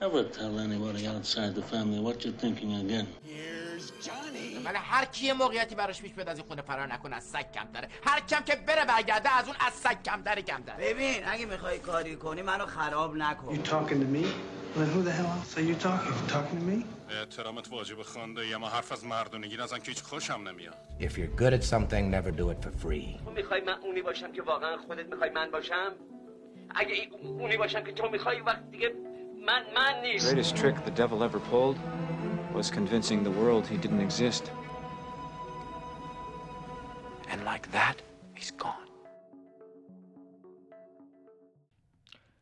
Never tell anybody outside the family what you're thinking again. ولی هر کی موقعیتی براش پیش بیاد از این خونه فرار نکن از سگ کم داره هر کم که بره برگرده از اون از سگ کم داره کم داره ببین اگه می‌خوای کاری کنی منو خراب نکن You talking to me? Then who the hell else are you talking? You talking to me? احترامت واجب خونده یا ما حرف از مردونگی نزن که هیچ خوشم نمیاد If you're good at something, never do it for free. تو می‌خوای من اونی باشم که واقعا خودت می‌خوای من باشم اگه اونی باشم که تو می‌خوای وقت دیگه من من نیست greatest trick the devil ever pulled was convincing the world he didn't exist. And like that, he's gone.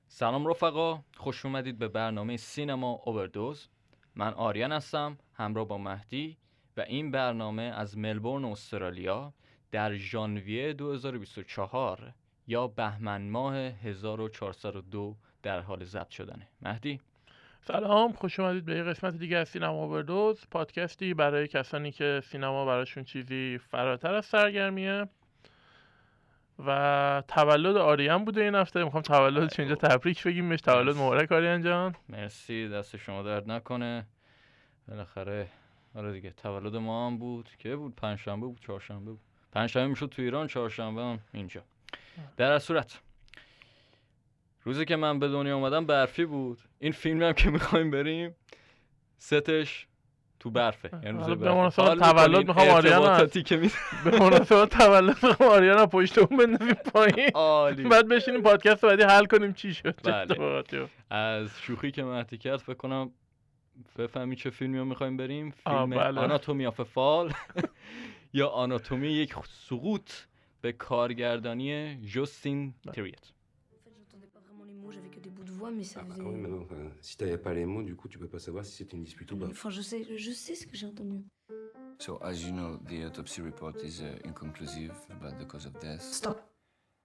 سلام رفقا خوش اومدید به برنامه سینما اووردوز من آریان هستم همراه با مهدی و این برنامه از ملبورن استرالیا در ژانویه 2024 یا بهمن ماه 1402 در حال ضبط شدنه. مهدی؟ سلام خوش اومدید به یه قسمت دیگه از سینما اووردوز. پادکستی برای کسانی که سینما براشون چیزی فراتر از سرگرمیه. و تولد آریان بوده این هفته. می‌خوام تولدش اینجا تبریک بگیم بهش. تولد مبارک آریان جان. مرسی دست شما درد نکنه. بالاخره آره دیگه تولد ما هم بود. که بود؟ پنجشنبه بود چهارشنبه بود. پنجشنبه می‌شد تو ایران چهارشنبه هم اینجا. در صورت روزی که من به دنیا اومدم برفی بود. این فیلم هم که می‌خوایم بریم ستش تو برفه. یعنی روز به. مناسبت تولد می‌خوام آریان رو ارتباطاتی که می به مناسبت تولد می‌خوام آریان رو پشت اون بندازیم پایین. عالی. بعد بشینیم پادکست بعدی حل کنیم چی شد. بله. از شوخی که مهدی کرد فکر کنم بفهمی چه فیلمی رو می‌خوایم بریم. فیلم بله. آناتومی آف فال. یا آناتومی یک سقوط به کارگردانی جوستین تریت. Voix, mais ça Ah, faisait. quand même, non, enfin, si t'avais pas les mots, du coup, tu peux pas savoir si c'était une dispute ou pas. Enfin, je sais, je sais ce que j'ai entendu. So, as you know, the autopsy report is uh, inconclusive about the cause of death. Stop.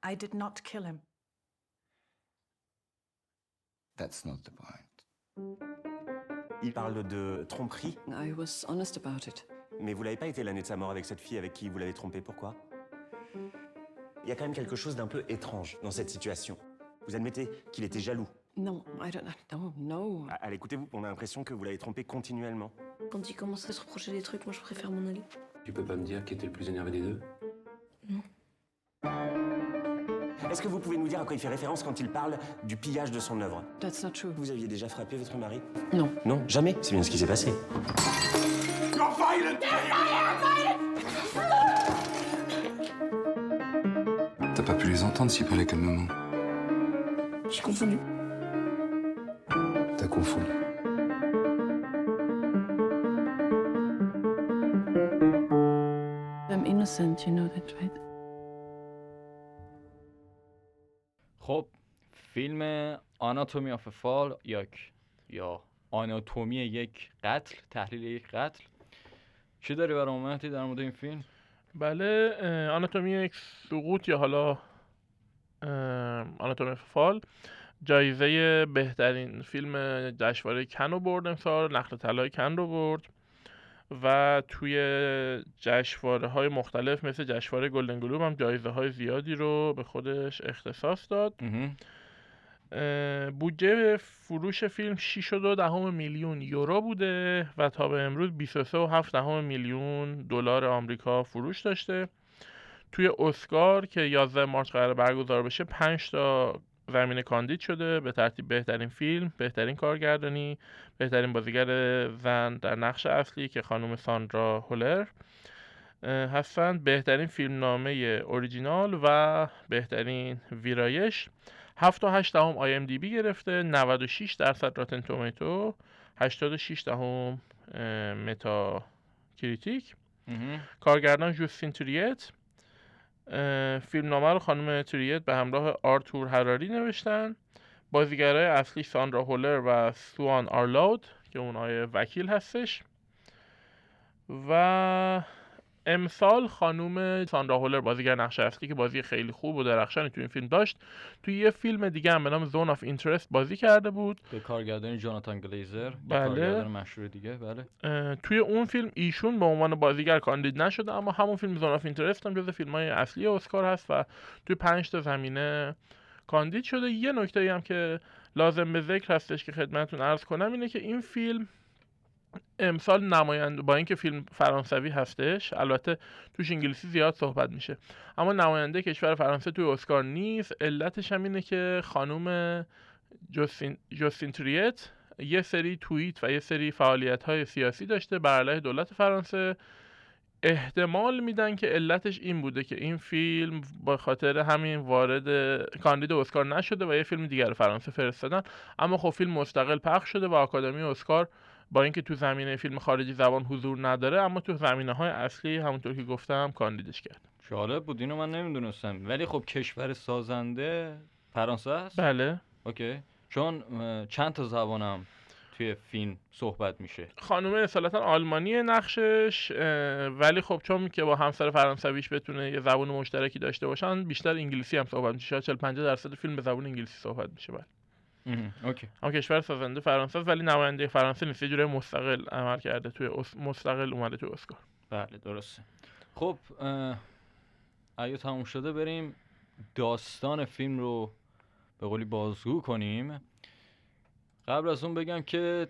I did not kill him. That's not the point. Il parle de tromperie, I was honest about it. mais vous l'avez pas été l'année de sa mort avec cette fille avec qui vous l'avez trompé, pourquoi? Il y a quand même quelque chose d'un peu étrange dans cette situation. Vous admettez qu'il était jaloux. No, I don't. No, no. Ah, Allez, écoutez-vous, on a l'impression que vous l'avez trompé continuellement. Quand il commence à se reprocher des trucs, moi je préfère m'en aller. Tu peux pas me dire qui était le plus énervé des deux? Est-ce que vous pouvez nous dire à quoi il fait référence quand il parle du pillage de son œuvre? That's not true. Vous aviez déjà frappé votre mari? Non. Non, jamais. C'est bien ce qui s'est passé. T'as pas pu les entendre s'ils parlaient calmement. J'ai confondu. T'as confondu. I'm innocent, you know that, right? خب فیلم آناتومی آف فال یا یا آناتومی یک قتل تحلیل یک قتل چی داری برای مهدی در مورد این فیلم بله آناتومی یک سقوط یا حالا آناتومی فال جایزه بهترین فیلم جشنواره کن رو برد امسال نخل طلای کن رو برد و توی جشنواره های مختلف مثل جشنواره گلدن گلوب هم جایزه های زیادی رو به خودش اختصاص داد. بودجه فروش فیلم 6 و دو دهم میلیون یورو بوده و تا به امروز 23 و 7 دهم میلیون دلار آمریکا فروش داشته. توی اسکار که 11 مارچ قرار برگزار بشه 5 تا زمینه کاندید شده به ترتیب بهترین فیلم، بهترین کارگردانی، بهترین بازیگر زن در نقش اصلی که خانم ساندرا هولر. هستند بهترین فیلم نامه اوریجینال و بهترین ویرایش. 7 و 8 دهم IMDb گرفته 96 درصد Rotten Tomato 86 دهم Metacritic. کارگردان جوستین تریت. فیلمنامه رو خانم تریت به همراه آرتور هراری نوشتن. بازیگرای اصلی ساندرا هولر و سوان آرلود که اون آقای وکیل هستش. و امسال خانوم ساندرا هولر بازیگر نقش اصلی که بازی خیلی خوب و درخشانی تو این فیلم داشت توی یه فیلم دیگه هم به نام Zone of Interest بازی کرده بود. به کارگردانی جاناتان گلیزر بله. کارگردان مشهور دیگه بله. توی اون فیلم ایشون به عنوان بازیگر کاندید نشده اما همون فیلم Zone of Interest هم جز فیلم های اصلی اسکار هست و توی پنج تا زمینه کاندید شده. یه نکته هم که لازم به ذکر هستش که خدمتتون عرض کنم اینه که این فیلم امسال نماینده با اینکه فیلم فرانسوی هستش البته توش انگلیسی زیاد صحبت میشه. اما نماینده کشور فرانسه توی اسکار نیست. علتش هم اینه که خانوم جوستین, جوستین تریت یه سری توییت و یه سری فعالیت های سیاسی داشته بر علیه دولت فرانسه. احتمال میدن که علتش این بوده که این فیلم با خاطر همین وارد کاندید اسکار نشده و یه فیلم دیگر فرانسه فرستادن. اما خب فیلم مستقل پخش شده و آکادمی اسکار با اینکه تو زمینه فیلم خارجی زبان حضور نداره اما تو زمینه های اصلی همونطور که گفتم کاندیدش کرد. جالب بود اینو من نمی‌دونستم. ولی خب کشور سازنده فرانسه است؟ بله. اوکی. چون چند تا زبانم توی فیلم صحبت میشه؟ خانم اصالتا آلمانی نقشش ولی خب چون که با همسر فرانسویش بتونه یه زبان مشترکی داشته باشن بیشتر انگلیسی هم صحبت میشه. شاید 40 50 درصد فیلم به زبان انگلیسی صحبت میشه. بله. اوکی. اما کشور سازنده فرانسه ولی نماینده فرانسه نیست. یه جوری مستقل عمل کرده توی مستقل اومده توی اسکار. بله درسته. خب اگه تموم شده بریم داستان فیلم رو به قولی بازگو کنیم. قبل از اون بگم که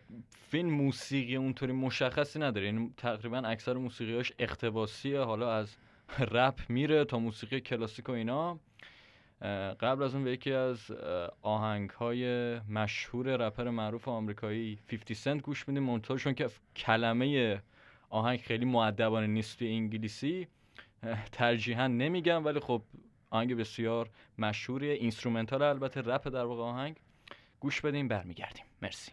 فیلم موسیقی اونطوری مشخصی نداره. یعنی تقریبا اکثر موسیقیاش اقتباسیه. حالا از رپ میره تا موسیقی کلاسیک و اینا. قبل از اون به یکی از آهنگ های مشهور رپر معروف آمریکایی 50 سنت گوش میدیم. منتها که کلمه آهنگ خیلی معدبانه نیست توی انگلیسی. ترجیحا نمیگم ولی خب آهنگ بسیار مشهوریه instrumental البته رپ در واقع آهنگ. گوش بدیم برمیگردیم. مرسی.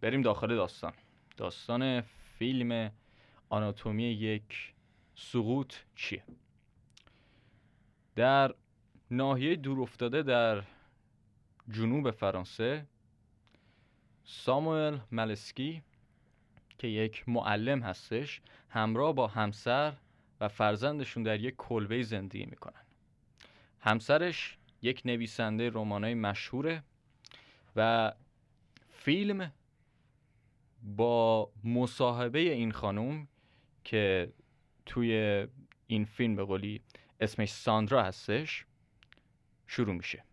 بریم داخل داستان. داستان فیلم آناتومی یک سقوط چیه؟ در ناحیه دور افتاده در جنوب فرانسه ساموئل ملسکی که یک معلم هستش همراه با همسر و فرزندشون در یک کلبه زندگی می‌کنن. همسرش یک نویسنده رمانای مشهوره و فیلم با مصاحبه این خانم که توی این فیلم به قولی اسمش ساندرا هستش شروع میشه.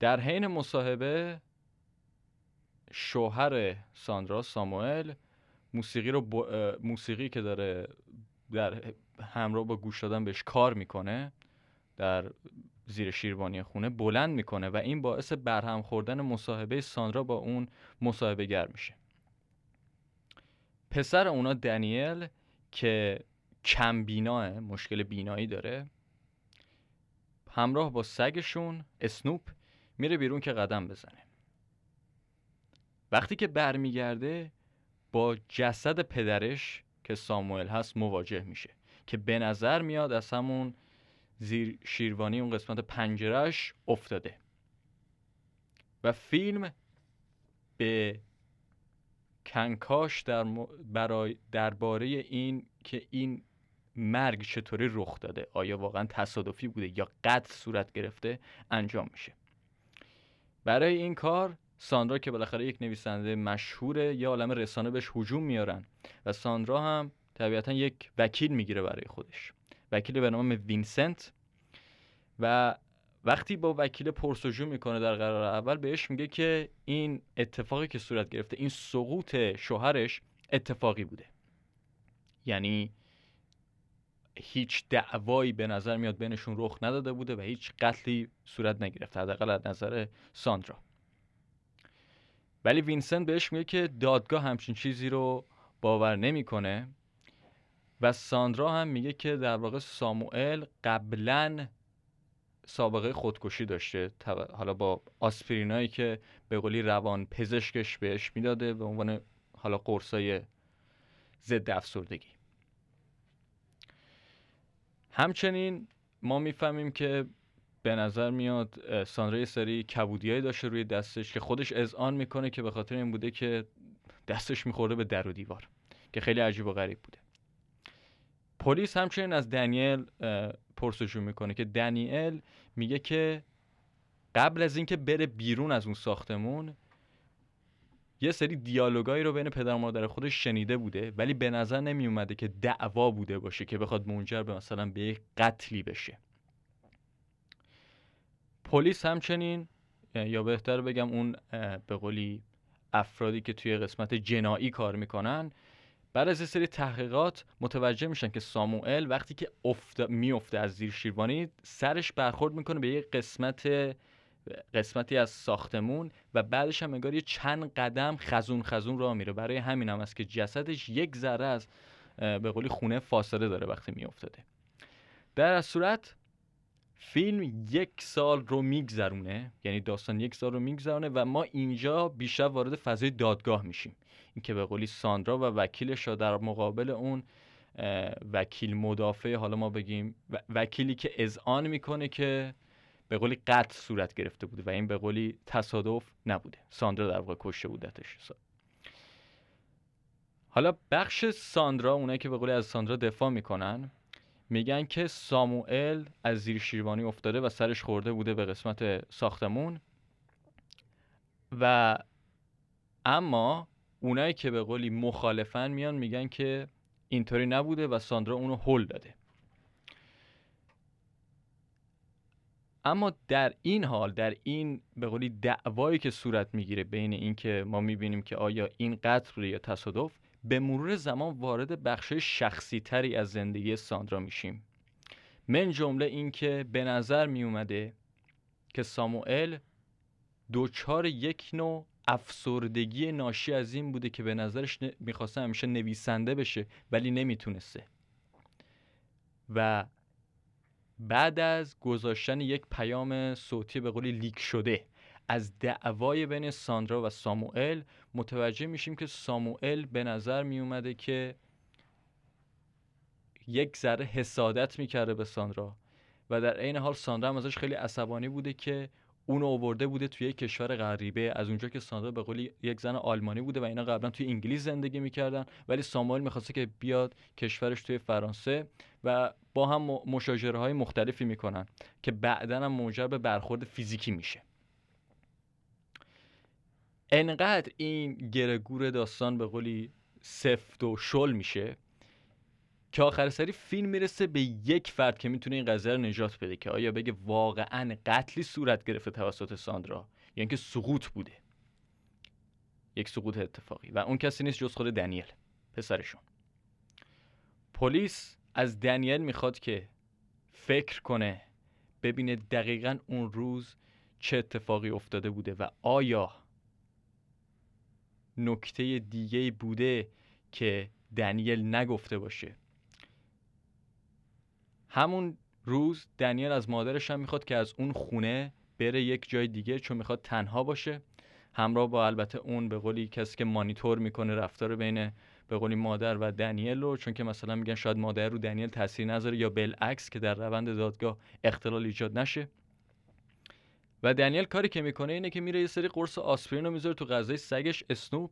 در حین مصاحبه شوهر ساندرا ساموئل موسیقی رو موسیقی که داره در همراه با گوش دادن بهش کار می‌کنه در زیر شیروانی خونه بلند می‌کنه و این باعث برهم خوردن مصاحبه ساندرا با اون مصاحبه گر میشه. پسر اونا دنیل که کم بیناه مشکل بینایی داره همراه با سگشون اسنوپ میره بیرون که قدم بزنه. وقتی که برمیگرده با جسد پدرش که ساموئل هست مواجه میشه که به نظر میاد از همون زیر شیروانی اون قسمت پنجرش افتاده. و فیلم به کنکاش در برای درباره این که این مرگ چطوری رخ داده آیا واقعا تصادفی بوده یا قطع صورت گرفته انجام میشه. برای این کار ساندرا که بالاخره یک نویسنده مشهوره یا عالم رسانه بهش هجوم میارن و ساندرا هم طبیعتا یک وکیل می‌گیره برای خودش. وکیل به نام وینسنت و وقتی با وکیل پرسجو می‌کنه در قرار اول بهش میگه که این اتفاقی که صورت گرفته این سقوط شوهرش اتفاقی بوده. یعنی هیچ دعوایی به نظر میاد بینشون رخ نداده بوده و هیچ قتلی صورت نگرفته حداقل از نظر ساندرا. ولی وینسنت بهش میگه که دادگاه همچین چیزی رو باور نمی‌کنه. و ساندرا هم میگه که در واقع ساموئل قبلا سابقه خودکشی داشته. حالا با آسپرینایی که به قولی روان پزشکش بهش می‌داده به عنوان حالا قرصای ضد افسردگی. همچنین ما می‌فهمیم که به نظر میاد ساندرا یه سری کبودیایی داشته روی دستش که خودش اذعان می‌کنه که به خاطر این بوده که دستش میخورده به در و دیوار که خیلی عجیب و غریب بوده. پلیس همچنین از دنیل پرسجو می‌کنه که دنیل میگه که قبل از اینکه بره بیرون از اون ساختمون یه سری دیالوگایی رو بین پدر و مادر خودش شنیده بوده ولی به نظر نمی اومده که دعوا بوده باشه که بخواد منجر به مثلا به یک قتلی بشه. پلیس همچنین یا بهتر بگم اون به قولی افرادی که توی قسمت جنایی کار می‌کنن بعد از یه سری تحقیقات متوجه میشن که ساموئل وقتی که افت... میفته از زیر شیروانی سرش برخورد می‌کنه به یه قسمت قسمتی از ساختمون و بعدش هم انگار یه چند قدم خزون خزون راه میره. برای همین هم است که جسدش یک ذره از به قولی خونه فاصله داره وقتی میافتاده. در از صورت فیلم یک سال رو میگذرونه یعنی داستان یک سال رو میگذرونه و ما اینجا بیشتر وارد فضای دادگاه میشیم. اینکه به قولی ساندرا و وکیلش در مقابل اون وکیل مدافع حالا ما بگیم وکیلی که اذعان می‌کنه که به قولی قتل صورت گرفته بوده و این به قولی تصادف نبوده. ساندرا در واقع کشته بودتش. حالا بخش ساندرا اونایی که به قولی از ساندرا دفاع می‌کنن میگن که ساموئل از زیر شیروانی افتاده و سرش خورده بوده به قسمت ساختمون و اما اونایی که به قولی مخالفن میان میگن که اینطوری نبوده و ساندرا اونو هل داده. اما در این حال در این به قولی دعوایی که صورت می‌گیره بین اینکه ما می‌بینیم که آیا این قتل بوده یا تصادف به مرور زمان وارد بخش شخصی تری از زندگی ساندرا میشیم. من جمله اینکه به نظر می اومده که ساموئل دوچار یک نوع افسردگی ناشی از این بوده که به نظرش می‌خواسته همیشه نویسنده بشه ولی نمی‌تونسته. و بعد از گذاشتن یک پیام صوتی به قولی لیک شده از دعوای بین ساندرا و ساموئل متوجه میشیم که ساموئل به نظر می اومده که یک ذره حسادت می‌کرده به ساندرا. و در عین حال ساندرا هم ازش خیلی عصبانی بوده که اون آورده بوده توی یک کشور غریبه از اونجا که ساندرا به قولی یک زن آلمانی بوده و اینا قبلا توی انگلیس زندگی می‌کردن ولی ساموئل می‌خواسته که بیاد کشورش توی فرانسه و با هم مشاجره های مختلفی می‌کنن که بعدا هم موجب برخورد فیزیکی میشه. انقدر این گرگور داستان به قولی سفت و شل میشه که آخر سری فیلم می‌رسه به یک فرد که می‌تونه این قضیه رو نجات بده که آیا بگه واقعا قتلی صورت گرفته توسط ساندرا یا یعنی اینکه سقوط بوده. یک سقوط اتفاقی و اون کسی نیست جز خود دنیل پسرشون. پلیس از دنیل می‌خواد که فکر کنه ببینه دقیقا اون روز چه اتفاقی افتاده بوده و آیا نکته دیگه بوده که دنیل نگفته باشه. همون روز دنیل از مادرش هم می‌خواد که از اون خونه بره یک جای دیگه چون می‌خواد تنها باشه. همراه با البته اون به قولی کسی که مانیتور می‌کنه رفتار بین به قولی مادر و دنیل رو چون که مثلا میگن شاید مادر رو دنیل تاثیر نذاره یا بالعکس که در روند دادگاه اختلال ایجاد نشه. و دنیل کاری که می‌کنه اینه که میره یه سری قرص آسپرین رو می‌ذاره تو غذای سگش اسنوپ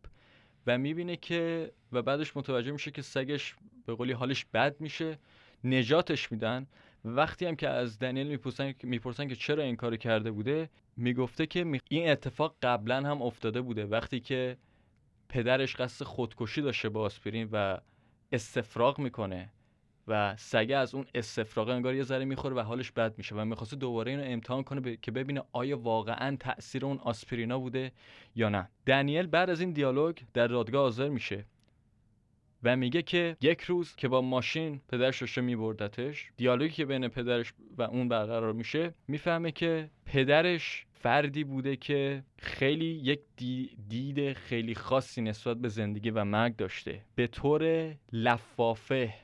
و می‌بینه که و بعدش متوجه میشه که سگش به قولی حالش بد میشه. نجاتش میدن. وقتی هم که از دنیل می‌پرسن می‌پرسن که چرا این کارو کرده بوده می‌گفته که این اتفاق قبلا هم افتاده بوده. وقتی که پدرش قصد خودکشی داشته با آسپرین و استفراغ می‌کنه و سگه از اون استفراغ انگار یه ذره می‌خوره و حالش بد میشه و می‌خواسته دوباره اینو امتحان کنه که ببینه آیا واقعا تاثیر اون آسپرینا بوده یا نه. دنیل بعد از این دیالوگ در دادگاه حاضر میشه. و میگه که یک روز که با ماشین پدرش داشته میبردتش دیالوگی که بین پدرش و اون برقرار میشه می‌فهمه که پدرش فردی بوده که خیلی یک دید خیلی خاصی نسبت به زندگی و مرگ داشته. به طور لفافه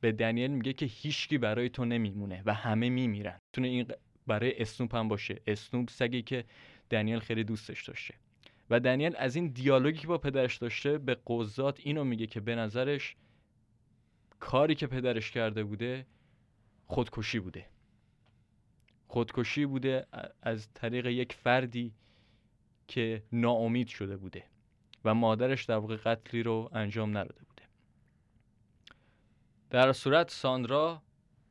به دنیل میگه که هیچکی برای تو نمیمونه و همه میمیرن. تونه این برای اسنوپ هم باشه. اسنوپ سگی که دنیل خیلی دوستش داشته. و دنیل از این دیالوگی که با پدرش داشته به قضات اینو میگه که به نظرش کاری که پدرش کرده بوده خودکشی بوده. خودکشی بوده از طریق یک فردی که ناامید شده بوده و مادرش در واقع قتلی رو انجام نداده بوده. در صورت ساندرا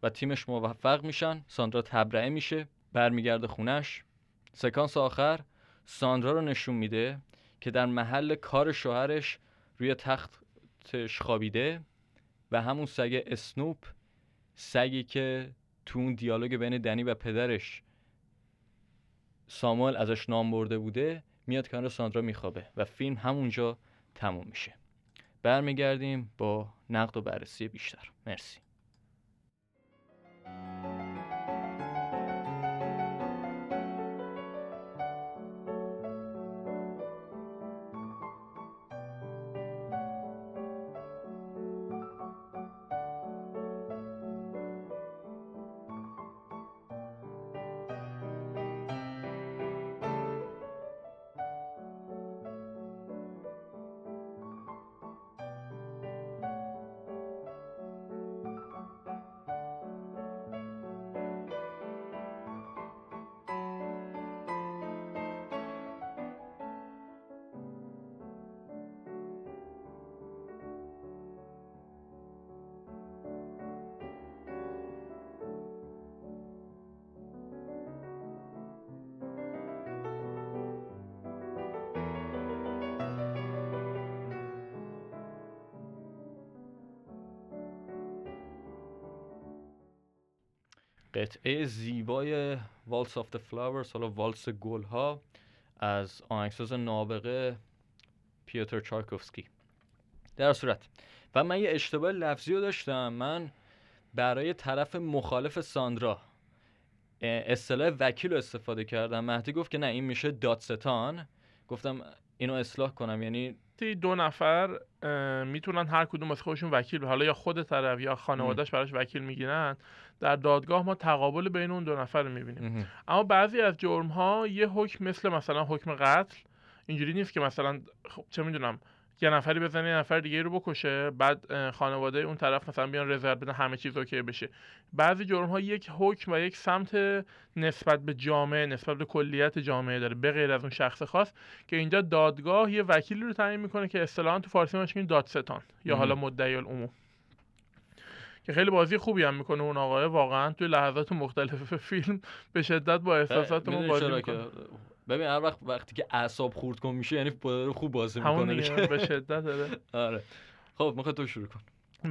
و تیمش موفق میشن. ساندرا تبرئه میشه برمیگرده خونش سکانس آخر ساندرا رو نشون میده که در محل کار شوهرش روی تختش خوابیده و همون سگ اسنوپ سگی که تو اون دیالوگ بین دنی و پدرش ساموئل ازش نام برده بوده میاد کنار ساندرا میخوابه و فیلم همونجا تموم میشه. برمیگردیم با نقد و بررسی بیشتر. مرسی. قطعه زیبای Waltz of the Flowers حالا والس گل ها از آهنگساز نابغه پیوتر چارکوفسکی در صورت. و من یه اشتباه لفظی رو داشتم. من برای طرف مخالف ساندرا اصطلاح وکیل رو استفاده کردم. مهدی گفت که نه این میشه دادستان. گفتم اینو اصلاح کنم. یعنی دو نفر می‌تونن هر کدوم از خودشون وکیل حالا یا خود طرف یا خانوادهش براش وکیل می‌گیرن. در دادگاه ما تقابل بین اون دو نفر رو می‌بینیم. اما بعضی از جرم ها یه حکم مثل مثلا حکم قتل اینجوری نیست که مثلا خب چه می‌دونم یه نفری بزنه یه نفر دیگه رو بکشه بعد خانواده اون طرف مثلا بیان رضایت بدن همه چیز اوکی بشه. بعضی جرم ها یک حکم و یک سمت نسبت به جامعه نسبت به کلیت جامعه داره به غیر از اون شخص خاص که اینجا دادگاه یه وکیلی رو تعیین می‌کنه که اصطلاحا تو فارسی میگن دادستان یا حالا مدعی العموم. که خیلی بازی خوبی هم می‌کنه اون آقای واقعا توی لحظات مختلف فیلم به شدت با احساساتمون بازی می‌کنه. ببین هر وقت وقتی که اعصاب خورد کن میشه یعنی خوب بازی می‌کنه به شدت داره آره. خب می‌خوای تو شروع کن.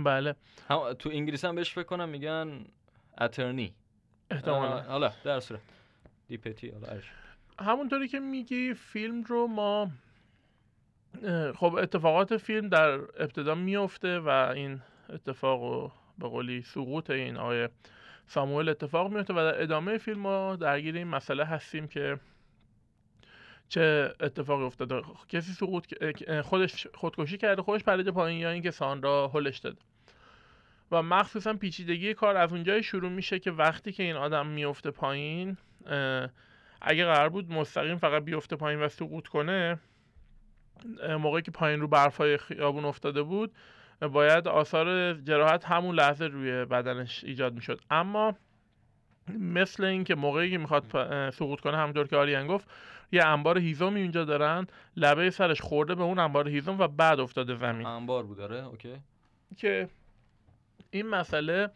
بله. هم تو انگلیسی هم بهش فکر کنم میگن اترنی احتمالا. حالا در صورت. دیپتی حالا همونطوری که میگی فیلم رو ما خب اتفاقات فیلم در ابتدا میفته و این اتفاق و به قولی سقوط این آقای ساموئل اتفاق میفته و در ادامه فیلم ما درگیر این مسئله هستیم که چه اتفاقی افتاده؟ کسی سقوط خودش خودکشی کرده خودش پرید پایین یا اینکه ساندرا هلش داده. و مخصوصا پیچیدگی کار از اونجای شروع میشه که وقتی که این آدم میفته پایین اگه قرار بود مستقیم فقط بیفته پایین و سقوط کنه موقعی که پایین رو برفای خیابون افتاده بود باید آثار جراحت همون لحظه روی بدنش ایجاد می‌شد. اما مثل اینکه موقعی که می‌خواد سقوط کنه همونطور که آریان گفت یه انبار هیزومی اینجا دارن لبه سرش خورده به اون انبار هیزم و بعد افتاده زمین. انبار بود داره اوکی. که این مسئله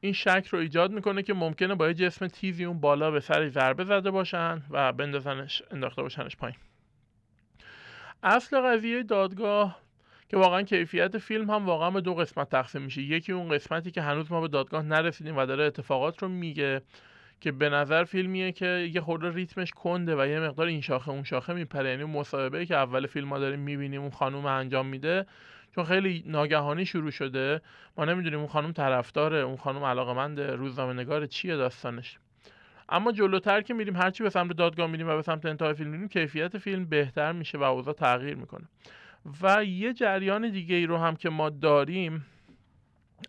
این شک رو ایجاد می‌کنه که ممکنه با یه جسم تیزی اون بالا به سرش ضربه زده باشن و بندازنش انداخته باشنش پایین. اصل قضیه دادگاه که واقعا کیفیت فیلم هم واقعا به دو قسمت تقسیم میشه. یکی اون قسمتی که هنوز ما به دادگاه نرسیدیم و داره اتفاقات رو میگه که به نظر فیلمیه که یه خورده ریتمش کنده و یه مقدار این شاخه اون شاخه میپره. یعنی مصاحبه که اول فیلم ما داریم می‌بینیم اون خانوم انجام میده چون خیلی ناگهانی شروع شده. ما نمی‌دونیم اون خانم طرفداره اون خانم علاقمند روزنامه نگار چیه داستانش. اما جلوتر که میریم هرچی به سمت دادگاه میریم و به سمت انتهای فیلم میریم کیفیت فیلم بهتر میشه و اوضاع تغییر می‌کنه. و یه جریان دیگه ای رو هم که ما داریم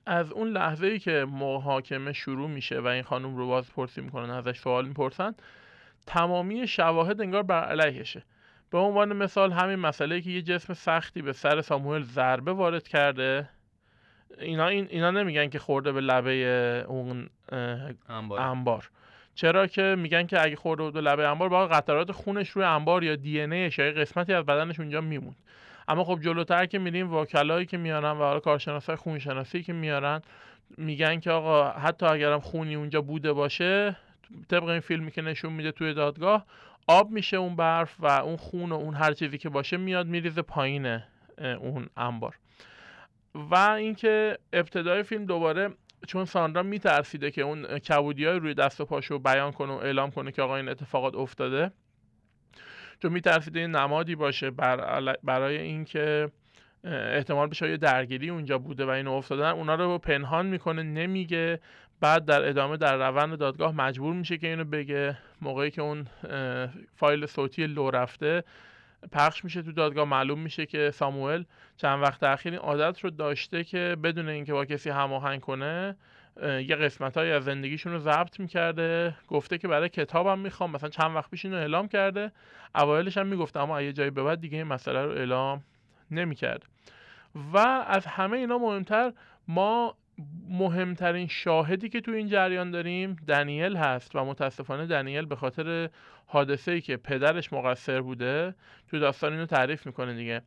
از اون لحظه ای که محاکمه شروع میشه و این خانم رو بازپرسی می‌کنن ازش سوال می‌پرسن تمامی شواهد انگار بر علیهشه. به عنوان مثال همین مسئله که یه جسم سختی به سر ساموئل ضربه وارد کرده اینا این اینا نمیگن که خورده به لبه اون انبار. انبار. چرا که میگن که اگه خورده به لبه انبار باید قطرات خونش روی انبار یا دی ان قسمتی از بدنش اونجا میموند. اما خب جلوتر که میریم وکلایی که میارن و حالا کارشناسای خونشناسی که میارن میگن که آقا حتی اگرم خونی اونجا بوده باشه طبق این فیلمی که نشون میده توی دادگاه آب میشه اون برف و اون خون و اون هر چیزی که باشه میاد میریزه پایین اون انبار. و اینکه ابتدای فیلم دوباره چون ساندرا میترسیده که اون کبودی های روی دست و پاشو بیان کنه و اعلام کنه که آقا این اتفاقات افتاده چون میترسیده این نمادی باشه بر برای اینکه احتمال بشه یه درگیری اونجا بوده و اینو افتادن اونا رو پنهان می‌کنه نمیگه بعد در ادامه در روند دادگاه مجبور میشه که اینو بگه. موقعی که اون فایل صوتی لو رفته پخش میشه تو دادگاه. معلوم میشه که ساموئل چند وقت اخیر این عادت رو داشته که بدون اینکه با کسی هماهنگ کنه یه قسمت از زندگیشون رو ضبط می‌کرده. گفته که برای کتابم می‌خوام. مثلا چند وقت پیش اینو اعلام کرده. اوایلش هم می‌گفته اما یه جایی به بعد دیگه این مسئله رو اعلام نمی‌کرد. و از همه اینا مهمتر ما مهمترین شاهدی که تو این جریان داریم دنیل هست و متاسفانه دنیل به خاطر حادثه ای که پدرش مقصر بوده تو داستان اینو تعریف می‌کنه دیگه.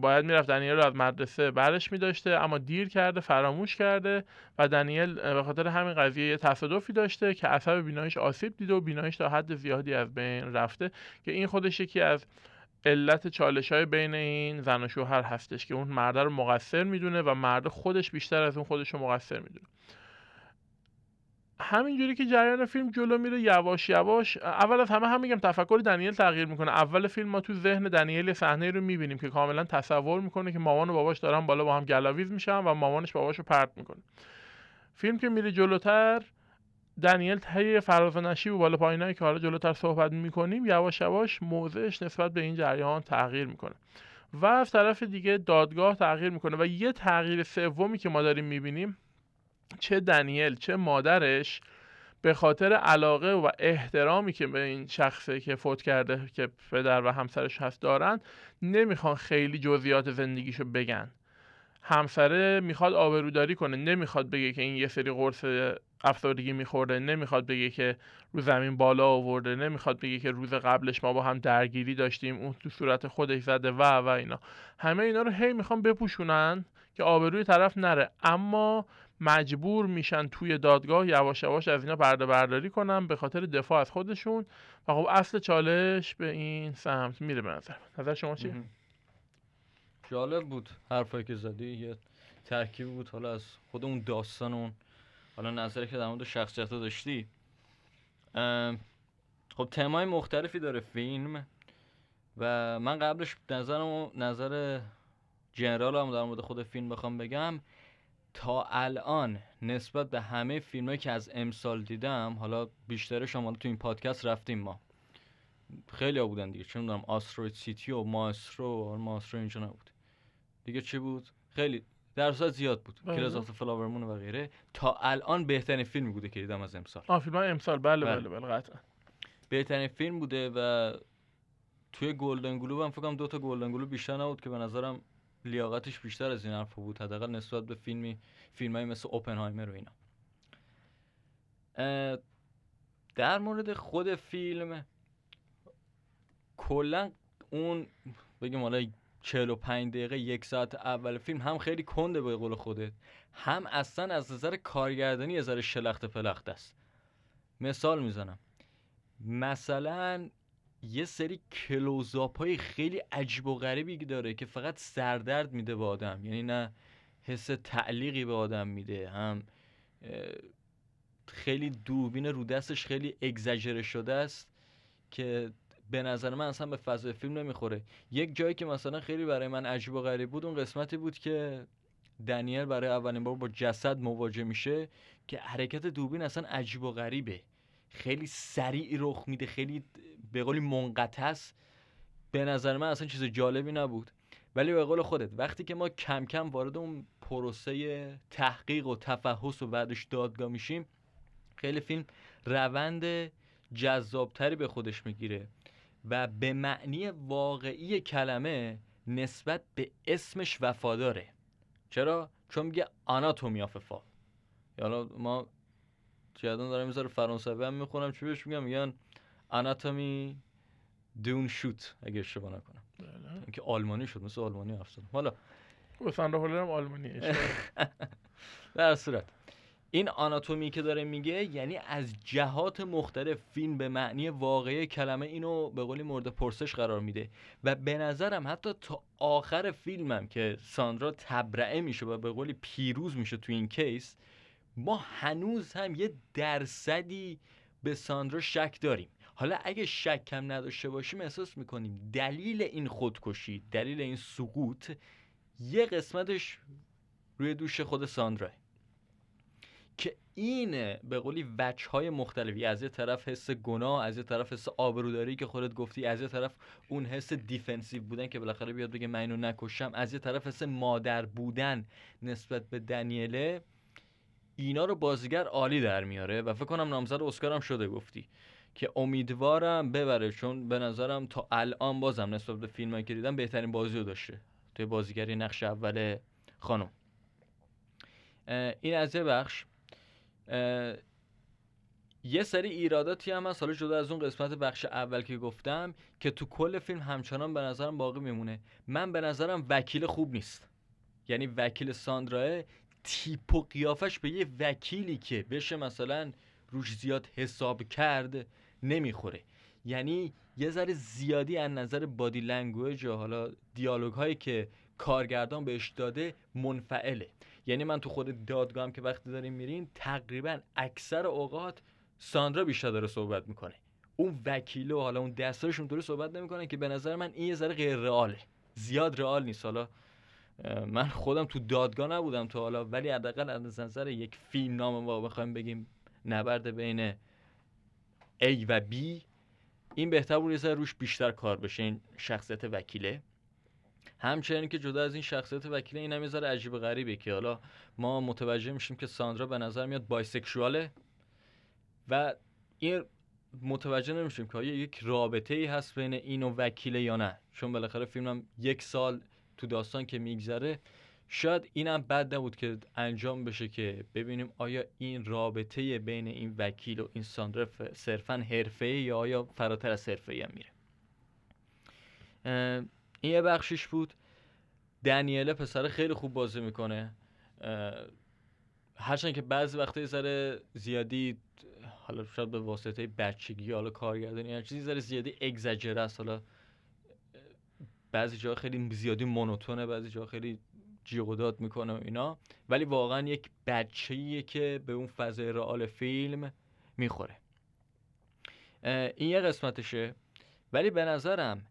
باید می‌رفت دنیل رو از مدرسه برش میداشته اما دیر کرده فراموش کرده و دنیل به خاطر همین قضیه یه تصادفی داشته که عصب بیناییش آسیب دیده و بیناییش تا حد زیادی از بین رفته که این خودش یکی از علت چالش های بین این زن و شوهر هستش که اون مرده رو مقصر می‌دونه و مرد خودش بیشتر از اون خودش رو مقصر می‌دونه. همینجوری که جریان فیلم جلو میره یواش یواش اول از همه هم میگم تفکر دنیل تغییر می‌کنه. اول فیلم ما تو ذهن دنیل صحنه رو می‌بینیم که کاملا تصور می‌کنه که مامان و باباش دارن بالا با هم گلاویز میشن و مامانش باباش رو پرت می‌کنه. فیلم که میره جلوتر دنیل طی فراز و نشیب و بالا پایینایی که حالا جلوتر صحبت می‌کنیم یواش یواش موضعش نسبت به این جریان تغییر می‌کنه و از طرف دیگه دادگاه تغییر می‌کنه و یه تغییر سومی که ما داریم می‌بینیم چه دنیل چه مادرش به خاطر علاقه و احترامی که به این شخصی که فوت کرده که پدر و همسرش هست دارن نمی‌خوان خیلی جزئیات زندگیشو بگن. همسره می‌خواد آبروداری کنه نمی‌خواد بگه که این یه سری قرص افسردگی میخورده نمی‌خواد بگه که رو زمین بالا آورده نمی‌خواد بگه که روز قبلش ما با هم درگیری داشتیم اون تو صورت خودش زده و و اینا. همه اینا رو هی می‌خوان بپوشونن که آبروی طرف نره. اما مجبور میشن توی دادگاه یواش یواش از اینا پرده برداری کنن به خاطر دفاع از خودشون. و خب اصل چالش به این سمت میره به نظر. نظر شما چیه؟ جالب بود حرفایی که زدی. یه ترکیب بود حالا از خود اون داستان اون حالا نظری که در مورد شخصیت داشتی. ام، خب تمای مختلفی داره فیلم و من قبلش نظرم نظر جنرال هم در مورد خود فیلم بخوام بگم. تا الان نسبت به همه فیلم که از امسال دیدم حالا بیشترش هم حالا تو این پادکست رفتیم ما. خیلی ها بودن دیگه. چه می‌دونم آستروید سیتی و ماسترو ماسترو اینجا نبود. دیگه چی بود؟ خیلی در صورت زیاد بود. بله. Killers of Flower Moon و غیره. تا الان بهترین فیلمی بوده که دیدم از امسال. آه فیلم امسال. بله بله. بله بله قطعا. بهترین فیلم بوده و توی گلدن گلوب هم فکر کنم دو تا گلدن گلوب بیشتر نبود که به نظرم لیاقتش بیشتر از این حرفا بود. حداقل نسبت به فیلمی فیلمایی مثل اوپنهایمر و اینا. در مورد خود فیلم کلا اون بگیم حالا 45 دقیقه یک ساعت اول فیلم هم خیلی کنده به قول خودت هم اصلا از نظر کارگردانی ذره شلخت پلخت است. مثال می‌زنم. مثلا یه سری کلوزاپ های خیلی عجیب و غریبی داره که فقط سردرد میده به آدم. یعنی نه حس تعلیقی به آدم میده هم خیلی دوربین رو دستش خیلی اگزاجره شده است که به نظر من اصلا به فضای فیلم نمی‌خوره. یک جایی که مثلا خیلی برای من عجیب و غریب بود اون قسمتی بود که دنیل برای اولین بار با جسد مواجه میشه که حرکت دوربین اصلا عجیب و غریبه. خیلی سریع رخ میده خیلی به قولی منقطع است. به نظر من اصلا چیز جالبی نبود. ولی به قول خودت وقتی که ما کم کم وارد اون پروسه تحقیق و تفحص و بعدش دادگاه میشیم خیلی فیلم روند جذابتری به خودش می‌گیره. و به معنی واقعی کلمه نسبت به اسمش وفاداره. چرا؟ چون میگه آناتومی آف فال حالا ما جدان دارم می‌ذاره فرانسوی هم می‌خونم چی بهش میگم؟ میگن آناتومی دون شوت اگه اشتباه نکنم. بله. که آلمانی شد مثل آلمانی حرف حالا هولر هم آلمانیه در صورت. این آناتومی که داره میگه یعنی از جهات مختلف فیلم به معنی واقعی کلمه اینو به قولی مورد پرسش قرار میده و به نظرم حتی تا آخر فیلمم که ساندرا تبرئه میشه و به قولی پیروز میشه تو این کیس ما هنوز هم یه درصدی به ساندرا شک داریم. حالا اگه شک کم نداشته باشیم احساس می‌کنیم دلیل این خودکشی دلیل این سقوط یه قسمتش روی دوش خود ساندراه. که این به قولی وجه های مختلفی. از یه طرف حس گناه از یه طرف حس آبروداری که خودت گفتی از یه طرف اون حس دیفنسیو بودن که بالاخره بیاد بگه من اینو نکشم. از یه طرف حس مادر بودن نسبت به دنیله. اینا رو بازیگر عالی در میاره و فکر کنم نامزد اسکار هم شده گفتی که امیدوارم ببره چون به نظرم تا الان بازم نسبت به فیلمایی که دیدم بهترین بازی رو داشته توی بازیگری نقش اول خانم. این از یه بخش. یه سری ایراداتی هم هست. حالا جدا از اون قسمت بخش اول که گفتم که تو کل فیلم همچنان به نظرم باقی میمونه. من به نظرم وکیل خوب نیست. یعنی وکیل ساندراه تیپ و قیافش به یه وکیلی که بشه مثلا روش زیاد حساب کرد نمی‌خوره. یعنی یه ذره زیادی از نظر body language و حالا دیالوگ هایی که کارگردان بهش داده منفعله. یعنی من تو خود دادگاهم که وقتی داریم می‌بینیم تقریبا اکثر اوقات ساندرا بیشتر داره صحبت می‌کنه. اون وکیل و حالا اون دادستان اونطوری صحبت نمی‌کنه که به نظر من این یه ذره غیر رئاله. زیاد رئال نیست. حالا من خودم تو دادگاه نبودم تا حالا ولی حداقل از نظر یک فیلم نامه ما بخوایم بگیم نبرد بین A و B این بهتر بود یه روش بیشتر کار بشه این شخصیت وکیله. همچنین که جدا از این شخصیت وکیله این هم عجیب غریبه که حالا ما متوجه میشیم که ساندرا به نظر میاد بایسکشواله و این متوجه نمیشیم که آیا یک رابطه ای هست بین این و وکیله یا نه. چون بالاخره فیلمم یک سال تو داستان که میگذره شاید اینم بد نبود که انجام بشه که ببینیم آیا این رابطه بین این وکیل و این ساندرا صرفا حرفه یا آیا فراتر از حرفه هم میره. این یه بخشش بود. دنیله پسر خیلی خوب بازی می‌کنه. هرچند که بعضی وقتا یه ذره زیادی حالا شاید به واسطه بچگی حالا کارگردانی هر چیزی ذره زیادی اگزاجره است. حالا بعضی جا خیلی زیادی مونوتونه بعضی جا خیلی جیغ و داد می‌کنه و اینا. ولی واقعا یک بچه‌ایه که به اون فضای رئال فیلم می‌خوره. این یه قسمتشه. ولی به نظرم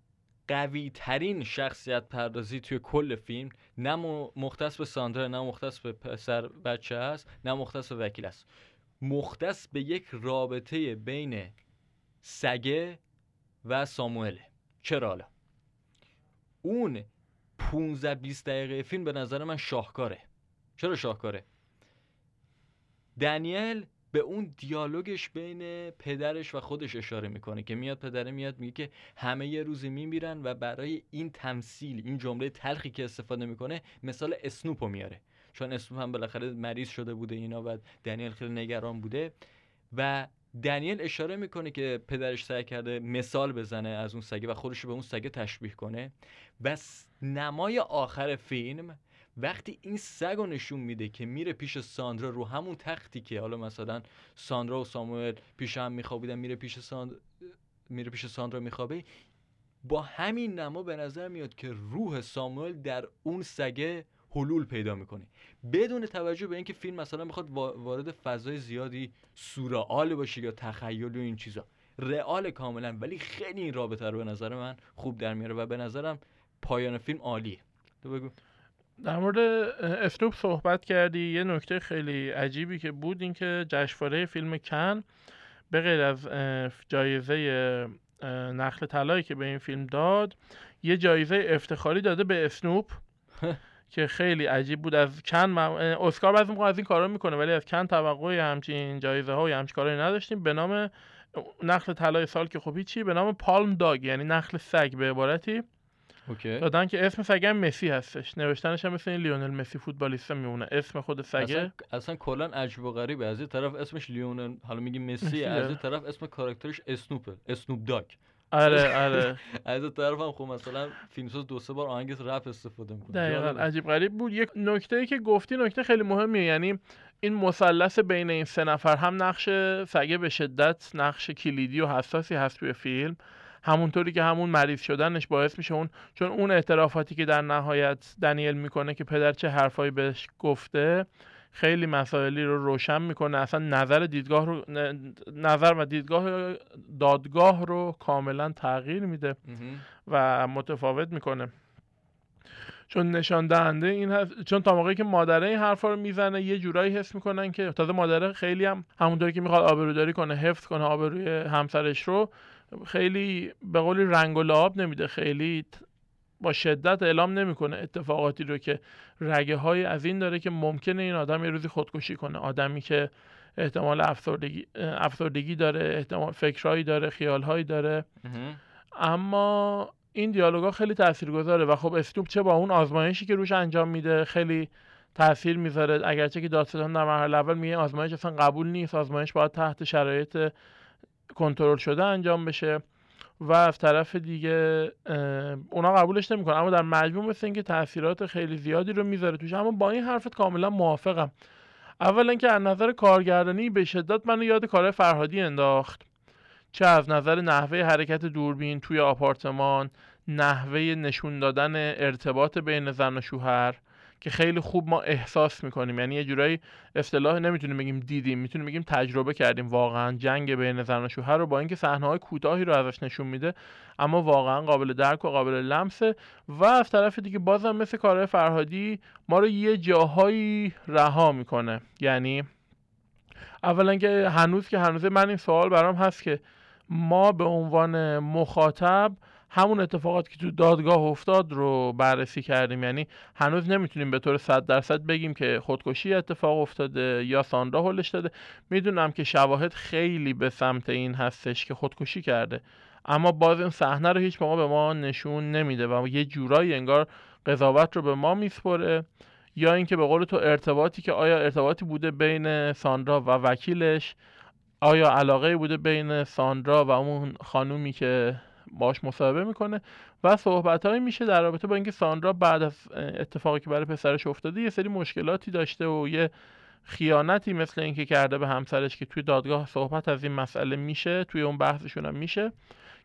قوی ترین شخصیت پردازی توی کل فیلم نه مختص به ساندرا نه مختص به پسر بچه هست نه مختص به وکیل است مختص به یک رابطه بین سگه و ساموئله چرا حالا؟ اون 15 20 دقیقه فیلم به نظر من شاهکاره. چرا شاهکاره؟ دنیل به اون دیالوگش بین پدرش و خودش اشاره می‌کنه که میاد پدره میاد میگه که همه یه روزی میمیرن و برای این تمثیل این جمله تلخی که استفاده می‌کنه مثال اسنوپو میاره. چون اسنوپ هم بالاخره مریض شده بوده اینا و دنیل خیلی نگران بوده و دنیل اشاره می‌کنه که پدرش سعی کرده مثال بزنه از اون سگه و خودش به اون سگه تشبیه کنه. و نمای آخر فیلم وقتی این سگ رو نشون میده که میره پیش ساندرا رو همون تختی که حالا مثلا ساندرا و ساموئل پیش هم میخوابیدن میره پیش ساندرا میره پیش ساندرا میخوابه با همین نما به نظر میاد که روح ساموئل در اون سگه حلول پیدا می‌کنه. بدون توجه به اینکه فیلم مثلا می‌خواد وارد فضای زیادی سورئال باشه یا تخیل و این چیزا. رئال کاملا ولی خیلی این رابطه رو به نظر من خوب در میاره و به نظرم پایان فیلم عالیه. تو بگو. در مورد اسنوپ صحبت کردی. یه نکته خیلی عجیبی که بود این که جشنواره فیلم کن به غیر از جایزه نخل طلایی که به این فیلم داد یه جایزه افتخاری داده به اسنوپ که خیلی عجیب بود. از کن مم... اسکار بعضی موقع از این کارا می‌کنه ولی از کن توقعی همچین جایزه ها و همچین کارایی نداشتیم. به نام نخل طلای سال که خب هیچی به نام Palm Dog یعنی نخل سگ به عبارتی. اوکی. دادن که اسم سگه هم مسی هستش. نوشتنش هم مثل این لیونل مسی فوتبالیست میمونه. اسم خود سگه اصلا, اصلا کلا عجیب و غریبه. از یه طرف اسمش لیونل حالا میگی مسی. از یه طرف اسم کاراکترش اسنوپه. اسنوپ داگ آره آره. از طرف هم خب مثلا فیلمساز دو سه بار آهنگ رپ استفاده می‌کنه. دقیقا. عجیب غریب بود. یک نکته ای که گفتی نکته خیلی مهمیه. یعنی این مثلث بین این سه نفر هم نقش سگه به شدت نقش کلیدی و حساسی هست توی فیلم. همونطوری که همون مریض شدنش باعث میشه اون چون اون اعترافاتی که در نهایت دنیل می‌کنه که پدر چه حرفایی بهش گفته خیلی مسائلی رو روشن می‌کنه. اصلا نظر دیدگاه رو نظر و دیدگاه دادگاه رو کاملا تغییر میده و متفاوت می‌کنه. چون نشان دهنده این هست چون تا موقعی که مادره این حرفا رو می‌زنه یه جورایی حس می‌کنن که تازه مادره خیلی هم همونطوری که می‌خواد آبروداری کنه حفظ کنه آبروی همسرش رو خیلی به قولی رنگ و لعاب نمیده خیلی با شدت اعلام نمی‌کنه اتفاقاتی رو که رگه های از این داره که ممکنه این آدم یه روزی خودکشی کنه. آدمی که احتمال افسردگی افسردگی داره احتمال فکرهایی داره خیالهایی داره. اما این دیالوگا خیلی تاثیرگذاره و خب اسنوپ چه با اون آزمایشی که روش انجام میده خیلی تاثیر می‌ذاره. اگرچه که دادستان در مرحله اول میگه آزمایش اصلا قبول نیست آزمایش باید تحت شرایط کنترل شده انجام بشه و از طرف دیگه اونا قبولش نمی‌کنن. اما در مجموع مثل اینکه تاثیرات خیلی زیادی رو می‌ذاره توش اما با این حرفت کاملا موافقم. اولا که از نظر کارگردانی به شدت منو یاد کار فرهادی انداخت. چه از نظر نحوه حرکت دوربین توی آپارتمان نحوه نشون دادن ارتباط بین زن و شوهر. که خیلی خوب ما احساس می‌کنیم. یعنی یه جورایی اصطلاح نمی‌تونیم بگیم دیدیم می‌تونیم بگیم تجربه کردیم. واقعا جنگ بین زن و شوهر رو با اینکه صحنه های کوتاهی رو ازش نشون میده اما واقعا قابل درک و قابل لمسه و از طرف دیگه بازم مثل کارهای فرهادی ما رو یه جاهایی رها می‌کنه. یعنی اولا که هنوز که هنوز من این سوال برام هست که ما به عنوان مخاطب همون اتفاقات که تو دادگاه افتاد رو بررسی کردیم. یعنی هنوز نمی‌تونیم به طور صد درصد بگیم که خودکشی اتفاق افتاده یا ساندرا هلش داده. می‌دونم که شواهد خیلی به سمت این هستش که خودکشی کرده. اما باز این صحنه رو هیچ موقع به ما نشون نمیده و یه جورایی انگار قضاوت رو به ما میسپره. یا اینکه به قول تو ارتباطی که آیا ارتباطی بوده بین ساندرا و وکیلش آیا علاقه بوده بین ساندرا و اون خانومی که باش مصاحبه می‌کنه و صحبت میشه در رابطه با اینکه ساندرا بعد از اتفاقی که برای پسرش افتاده یه سری مشکلاتی داشته و یه خیانتی مثل اینکه کرده به همسرش که توی دادگاه صحبت از این مسئله میشه توی اون بحثشون هم میشه.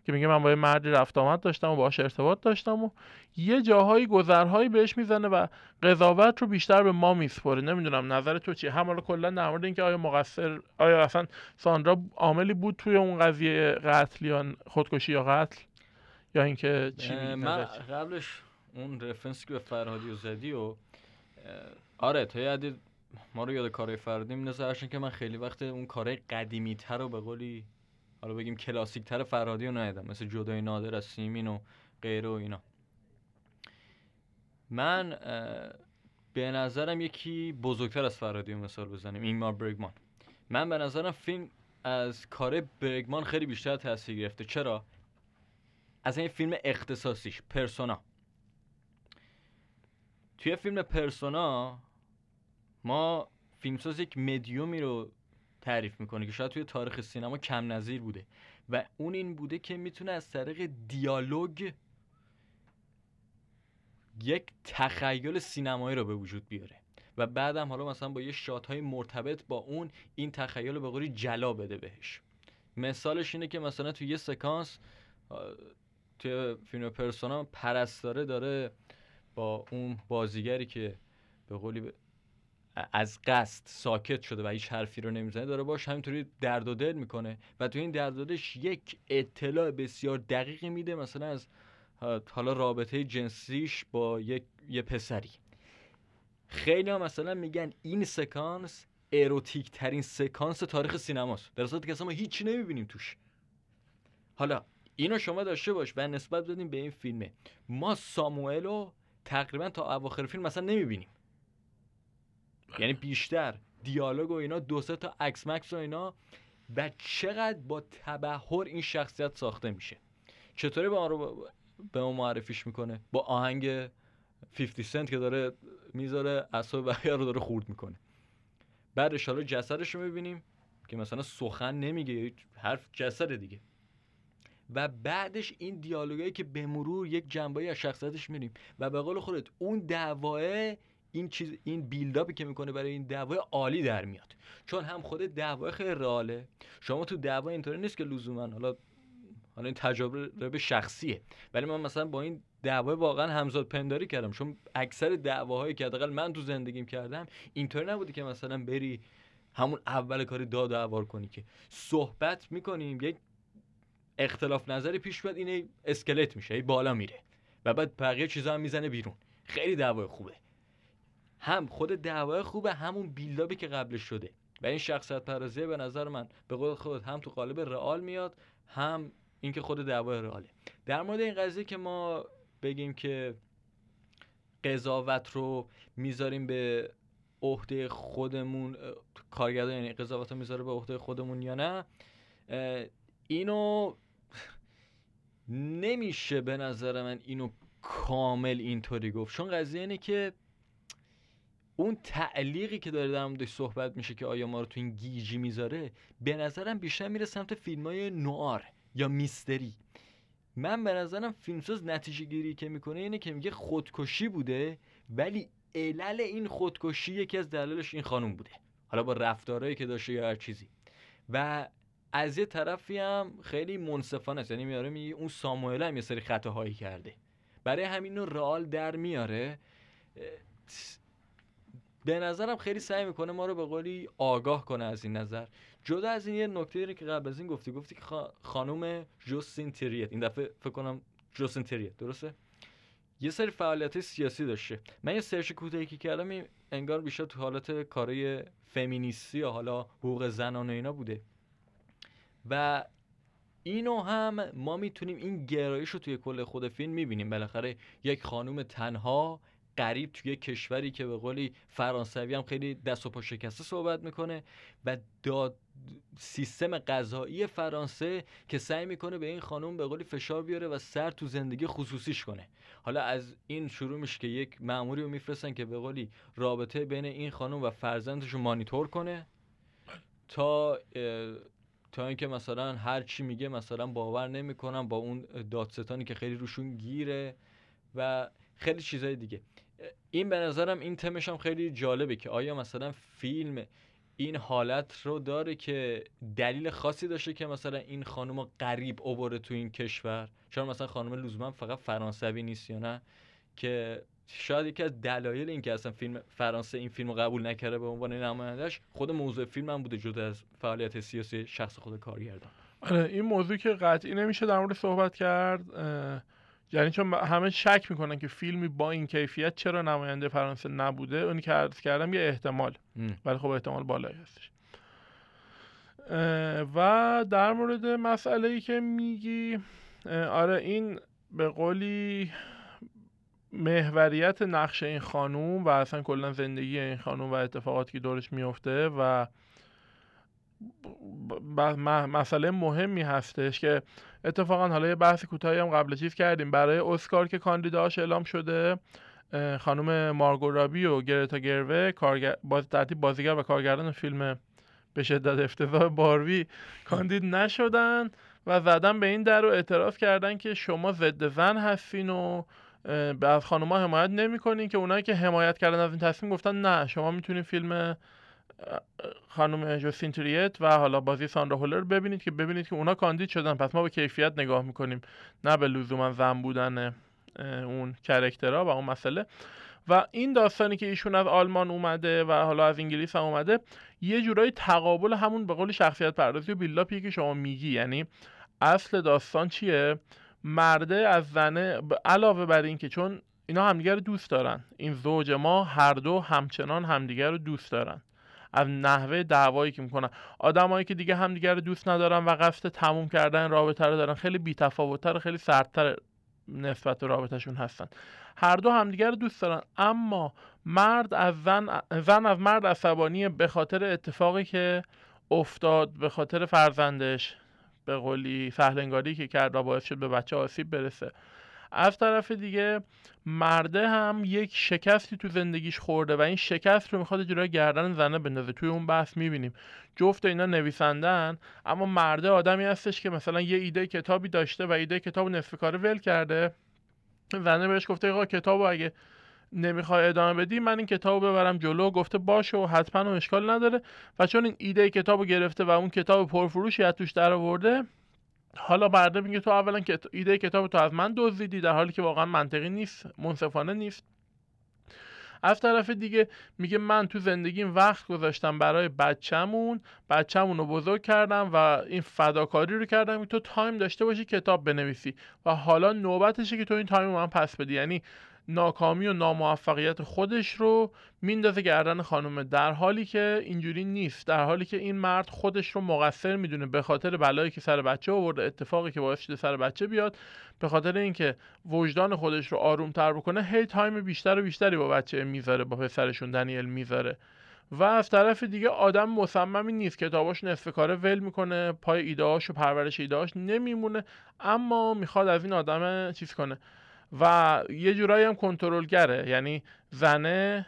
که میگه من با یه مردی رفت آمد داشتم و باهاش ارتباط داشتم و یه جاهایی گذرهایی بهش می‌زنه و قضاوت رو بیشتر به ما میسپره نمی‌دونم نظر تو چیه؟ هم حالا کلا در مورد اینکه آیا مقصر آیا اصلا ساندرا عاملی بود توی اون قضیه قتل یا خودکشی یا قتل؟ یا اینکه چی من قبلش اون رفرنسی که به فرهادی و زدی و آره تا ما رو یاد کارهای فرهادی میندازه. که من خیلی وقت اون کارهای قدیمی تر رو به قولی حالا بگیم کلاسیک تر فرهادی رو ندیدم. مثل جدای نادر از سیمین و غیره و اینا. من به نظرم یکی بزرگتر از فرهادی مثال بزنیم. اینمار برگمان. من به نظرم فیلم از کار برگمان خیلی بیشتر تاثیر گرفته. چرا؟ از این فیلم اختصاصیش پرسونا. توی فیلم پرسونا ما فیلمساز یک مدیومی رو تعریف می‌کنه که شاید توی تاریخ سینما کم نظیر بوده. و اون این بوده که می‌تونه از طریق دیالوگ یک تخیل سینمایی رو به وجود بیاره. و بعدم حالا مثلا با یه شات های مرتبط با اون این تخیل رو به قولی جلا بده بهش. مثالش اینه که مثلا توی یه سکانس توی فیلم پرسونا پرستاره داره با اون بازیگری که به قولی از قصد ساکت شده و هیچ حرفی رو نمی‌زنه داره باش همینطوری درد و دل می‌کنه. و تو این درد و دلش یک اطلاع بسیار دقیقی میده مثلا از حالا رابطه جنسیش با یک یه پسری. خیلی ها مثلا میگن این سکانس اروتیک ترین سکانس تاریخ سینماست. در صورتی که اصلا ما هیچی نمی‌بینیم توش. حالا اینو شما داشته باش و نسبت بدیم به این فیلمه. ما ساموئل رو تقریبا تا اواخر فیلم مثلا نمی‌بینیم. یعنی بیشتر. دیالوگ و اینا دو سه تا عکس مکس و اینا. و چقدر با تبهر این شخصیت ساخته میشه. چطوری با آن رو به ما معرفیش می‌کنه؟ با آهنگ 50 سنت که داره می‌ذاره اصاب بقیه رو داره خورد می‌کنه. بعدش حالا جسدش رو می‌بینیم که مثلا سخن نمیگه حرف جسد دیگه. و بعدش این دیالوگایی که به مرور یک جنبایی از شخصیتش میریم و به قول خودت اون دعواه این چیز این بیلداپی که می‌کنه برای این دعوا عالی در میاد. چون هم خود دعوا خیلی رئاله. شما تو دعوا اینطوری نیست که لزوما حالا حالا این تجربه شخصیه. ولی من مثلا با این دعوا واقعا همزاد پنداری کردم. چون اکثر دعواهایی که حداقل من تو زندگیم کردم اینطوری نبوده که مثلا بری همون اول کاری داد و عوار کنی که صحبت می‌کنیم یک اختلاف نظری پیش بیاد اینه اسکلت میشه بالا میره. و بعد بقیه چیزا هم می‌زنه بیرون. خیلی دعوای خوبه. هم خود دعوای خوبه همون بیلداپی که قبلش شده. و این شخصیت پردازی به نظر من به قول خود هم تو قالب رئال میاد هم اینکه خود دعوای رئاله. در مورد این قضیه که ما بگیم که قضاوت رو می‌ذاریم به عهده خودمون کارگردان یعنی قضاوت رو می‌ذاره به عهده خودمون یا نه اینو نمیشه به نظر من اینو کامل اینطوری گفت. چون قضیه اینه که اون تعلیقی که داره در موردش صحبت میشه که آیا ما رو تو این گیجی می‌ذاره به نظرم بیشتر میره سمت فیلم های نوار یا میستری. من به نظرم فیلمساز نتیجه گیری که می‌کنه اینه که میگه خودکشی بوده ولی علل این خودکشی یکی از دلایلش این خانم بوده. حالا با رفتارهایی که داشته یا هر چیزی. و از یه طرفی هم خیلی منصفانه است. یعنی میاره میگه اون ساموئل هم یه سری خطاهایی کرده. برای همین رو رئال در میاره. به نظرم خیلی سعی می‌کنه ما رو به قولی آگاه کنه از این نظر. جدا از این یه نکته داره که قبل از این گفتی گفتی که خانم جوستین تریت. این دفعه فکر کنم جوستین تریت درسته؟ یه سری فعالیت سیاسی داشته. من یه سرچ کوتاهی که کردم انگار بیشتر تو حالت کارای فمینیستی یا حالا حقوق زنان و اینا بوده. و اینو هم ما می‌تونیم این گرایش رو توی کل خود فیلم می‌بینیم. بالاخره یک خانم تنها قریب توی کشوری که به قولی فرانسوی هم خیلی دست و پا شکسته صحبت می‌کنه و داد سیستم غذایی فرانسه که سعی می‌کنه به این خانم به قولی فشار بیاره و سر تو زندگی خصوصیش کنه. حالا از این شروع میشه که یک مأموری رو میفرستن که به قولی رابطه بین این خانم و فرزندش رو مانیتور کنه تا تا اینکه مثلا هر چی میگه مثلا باور نمی‌کنم با اون دادستانی که خیلی روشون گیره و خیلی چیزای دیگه. این به نظرم این تمش هم خیلی جالبه که آیا مثلا فیلم این حالت رو داره که دلیل خاصی داشته که مثلا این خانم قریب اوبره تو این کشور؟ چون مثلا خانم لزوما فقط فرانسوی نیست یا نه؟ که شاید یکی از دلایل این که اصلا فیلم فرانسه این فیلم رو قبول نکرده به عنوان نمایندش خود موضوع فیلم هم بوده جدا از فعالیت سیاسی شخص خود کارگردان. آره این موضوع که قطعی نمیشه در مورد صحبت کرد یعنی چون همه شک می‌کنن که فیلمی با این کیفیت چرا نماینده فرانسه نبوده اونی که عرض کردم یه احتمال. ولی خب احتمال بالایی هستش. و در مورد مسئله ای که میگی آره این به قولی محوریت نقش این خانوم و اصلا کلا زندگی این خانوم و اتفاقاتی که دورش میفته و مسئله مهمی هستش که اتفاقا حالا یه بحث کوتاهی هم قبل چیز کردیم. برای اسکار که کاندیداش اعلام شده خانم مارگو رابی و گرتا گروه کارگر... باز ترتیب بازیگر و کارگردان فیلم به شدت افتضاح باروی کاندید نشدن و زدن به این در رو اعتراف کردن که شما ضد زن هستین و از خانوما حمایت نمی‌کنین که اونایی که حمایت کردن از این تصمیم گفتن نه شما می‌تونین فیلم خانم جوستین تریت و حالا بازی ساندرا هولر ببینید که ببینید که اونا کاندید شدن. پس ما به کیفیت نگاه می‌کنیم. نه به لزوما زن بودن اون character ها و اون مسئله. و این داستانی که ایشون از آلمان اومده و حالا از انگلیس هم اومده یه جورایی تقابل همون به قول شخصیت پردازی و build up ی که شما میگی. یعنی اصل داستان چیه؟ مرده از زنه علاوه بر اینکه چون اینا همدیگر رو دوست دارن. این زوج ما هر دو همچنان همدیگر رو دوست دارن. از نحوه دعوایی که می‌کنن. آدمایی که دیگه همدیگه رو دوست ندارن و قصد تموم کردن رابطه رو دارن خیلی بی‌تفاوت‌تر و خیلی سردتر نسبت به رابطهشون هستن. هر دو همدیگه رو دوست دارن. اما مرد از زن زن از مرد عصبانیه به خاطر اتفاقی که افتاد به خاطر فرزندش به قولی سهلنگاری که کرد و باعث شد به بچه آسیب برسه. از طرف دیگه مرده هم یک شکستی تو زندگیش خورده و این شکست رو می‌خواد جلوی گردن زنه بندازه. توی اون بحث می‌بینیم. جفت اینا نویسندن اما مرده آدمی هستش که مثلا یه ایده کتابی داشته و ایده کتاب نصف کاره ول کرده. زنه بهش گفته آقا کتابو اگه نمی‌خوای ادامه بدی من این کتاب ببرم جلو. گفته باشه و حتما و اشکال نداره. و چون این ایده کتابو گرفته و اون کتاب پرفروشی از توش در آورده حالا برده میگه تو اولا که ایده کتاب تو از من دزدیدی در حالی که واقعا منطقی نیست منصفانه نیست. از طرف دیگه میگه من تو زندگیم وقت گذاشتم برای بچه‌مون بچه‌مون رو بزرگ کردم و این فداکاری رو کردم که تو time داشته باشی کتاب بنویسی و حالا نوبتشه که تو این time رو من پس بدی. یعنی ناکامی و ناموفقیت خودش رو میندازه گردن خانومه در حالی که اینجوری نیست. در حالی که این مرد خودش رو مقصر می‌دونه به خاطر بلایی که سر بچه آورده اتفاقی که باعث شده سر بچه بیاد به خاطر اینکه وجدان خودش رو آروم تر بکنه هی تایم بیشتر و بیشتری با بچه می‌ذاره با پسرشون دنیل می‌ذاره. و از طرف دیگه آدم مصممی نیست کتاباش نصف کاره ول می‌کنه پای ایدهاش و پرورش ایدهاش نمیمونه اما می‌خواد از این آدم چیز کنه. و یه جورایی هم کنترلگره. یعنی زنه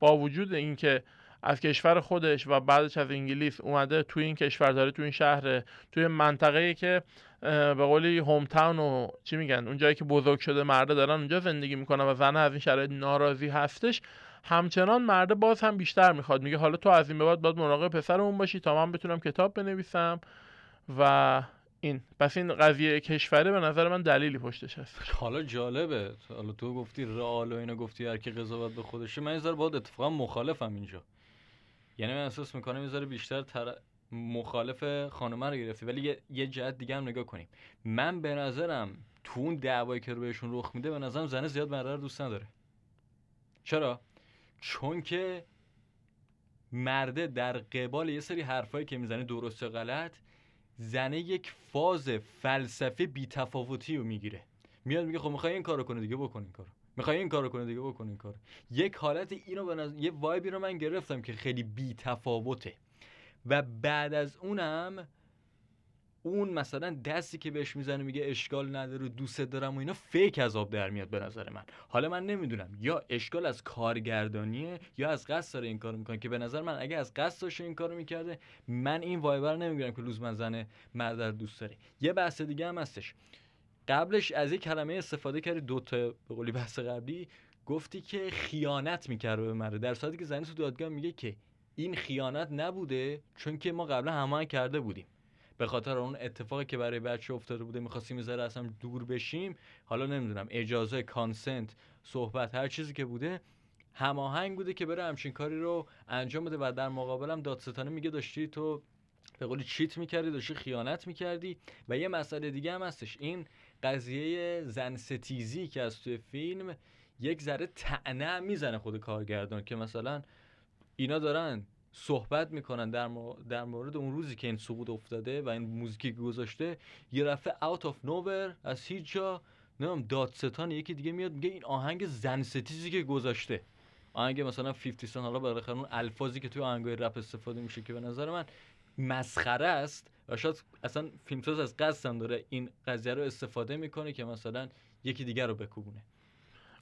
با وجود اینکه از کشور خودش و بعدش از انگلیس اومده توی این کشور داره توی این شهر توی منطقه‌ای که به قولی هوم تاون و چی میگن اون جایی که بزرگ شده مرده دارن اونجا زندگی می‌کنه و زنه از این شرایط ناراضی هستش. همچنان مرده باز هم بیشتر می‌خواد. میگه حالا تو از این به بعد باید مراقب پسرمون باشی تا من بتونم کتاب بنویسم و این. پس این قضیه کشوره به نظر من دلیلی پشتش هست. حالا جالبه. حالا تو گفتی رئال و اینو گفتی هر کی قضاوت به خودشه. من یه باید اتفاقا مخالفم اینجا. یعنی من احساس می‌کنم یه بیشتر تر... مخالف خانمه رو گرفتی. ولی یه, جهت دیگه هم نگاه کنیم. من به نظرم تو اون دعوایی که رو بهشون رخ میده به نظرم زنه زیاد مرده رو دوست نداره. چرا؟ چون که مرده در قبال یه سری حرفایی که می‌زنه درست و غلط زنه یک فاز فلسفه بیتفاوتی رو می‌گیره. میاد میگه خب می‌خوای این کارو کنه دیگه بکن این کارو. می‌خوای این کارو کنه دیگه بکن این کارو. یک حالت اینو به نظر... یه وایبی رو من گرفتم که خیلی بیتفاوته. و بعد از اونم اون مثلا دستی که بهش می‌زنه میگه اشکال نداره دوست دارم و اینا فیک از آب در میاد به نظر من. حالا من نمی‌دونم یا اشکال از کارگردانیه یا از قصد داره این کارو می‌کنه که به نظر من اگه از قصد داشته این کارو می‌کرده من این وایبر نمی‌گیرم که لزوما زنه مرد دوست داره. یه بحث دیگه هم هستش. قبلش از یک کلمه استفاده کردی دو تا به قولی بحث قبلی. گفتی که خیانت می‌کرده به مرد. در صورتی که زنی تو دادگاه میگه که این خیانت نبوده چون که ما قبلا همه کرده بودیم. به خاطر اون اتفاقی که برای بچه افتاده بوده می‌خواستیم می‌ذاره اصلا دور بشیم. حالا نمی‌دونم اجازه کانسنت صحبت هر چیزی که بوده هماهنگ بوده که بره همچین کاری رو انجام بده. و در مقابلم دادستانه میگه داشتی تو به قولی cheat می‌کردی داشتی خیانت می‌کردی. و یه مسئله دیگه هم هستش. این قضیه زن ستیزی که از توی فیلم یک ذره طعنه می‌زنه خود کارگردان که مثلا اینا دارن صحبت می‌کنن در, در مورد اون روزی که این سقوط افتاده و این موزیکی گذاشته یه رفته out of nowhere از هیچ جا نمی‌دونم دادستان یکی دیگه میاد میگه این آهنگ زن ستیزی که گذاشته. آهنگ مثلا 50 Cent حالا بالاخره اون الفاظی که توی آهنگای رپ استفاده میشه که به نظر من مسخره است و شاید اصلا فیلمساز از قصد داره این قضیه رو استفاده می‌کنه که مثلا یکی دیگر رو بکوبونه.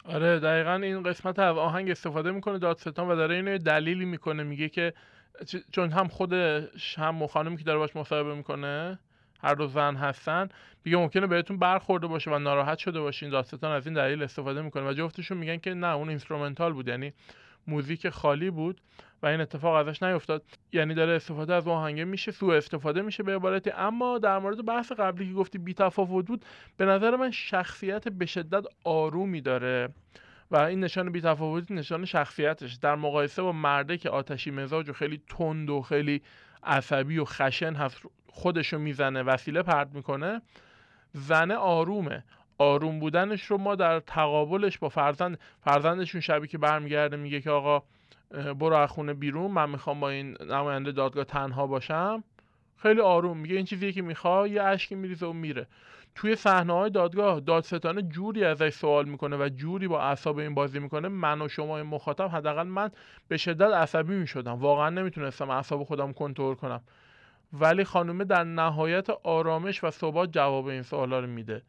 آره دقیقا این قسمت آهنگ استفاده می‌کنه دادستان و داره اینو دلیلی می‌کنه میگه که چون هم خودش هم خانمی که داره باش مصاحبه می‌کنه هر دو زن هستن میگه ممکنه بهتون برخورده باشه و ناراحت شده باشین. دادستان از این دلیل استفاده می‌کنه و جفتشون میگن که نه اون instrumental بود یعنی موزیک خالی بود. و این اتفاق ازش نیفتاد. یعنی داره استفاده از آهنگه میشه سوء استفاده میشه به عبارتی. اما در مورد بحث قبلی که گفتی بی تفاوت بود به نظر من شخصیت به شدت آرومی داره و این نشان بی تفاوتی نشان شخصیتش. در مقایسه با مرده که آتشی مزاج و خیلی تند و خیلی عصبی و خشن هست خودشو می‌زنه وسیله پرد می‌کنه زنه آرومه. آروم بودنش رو ما در تقابلش با فرزند فرزندشون شبی که برمیگرده میگه که آقا برو از خونه بیرون من می‌خوام با این نماینده دادگاه تنها باشم. خیلی آروم میگه این چیزیه که می‌خوای یه اشکی میریزه و میره. توی صحنه های دادگاه دادستانه جوری ازش سوال می‌کنه و جوری با اعصاب این بازی می‌کنه من و شما این مخاطب حداقل من به شدت عصبی می‌شدم. واقعا نمی‌تونستم اعصاب خودم کنترل کنم. ولی خانومه در نهایت آرامش و ثبات جواب این سوالا رو میده.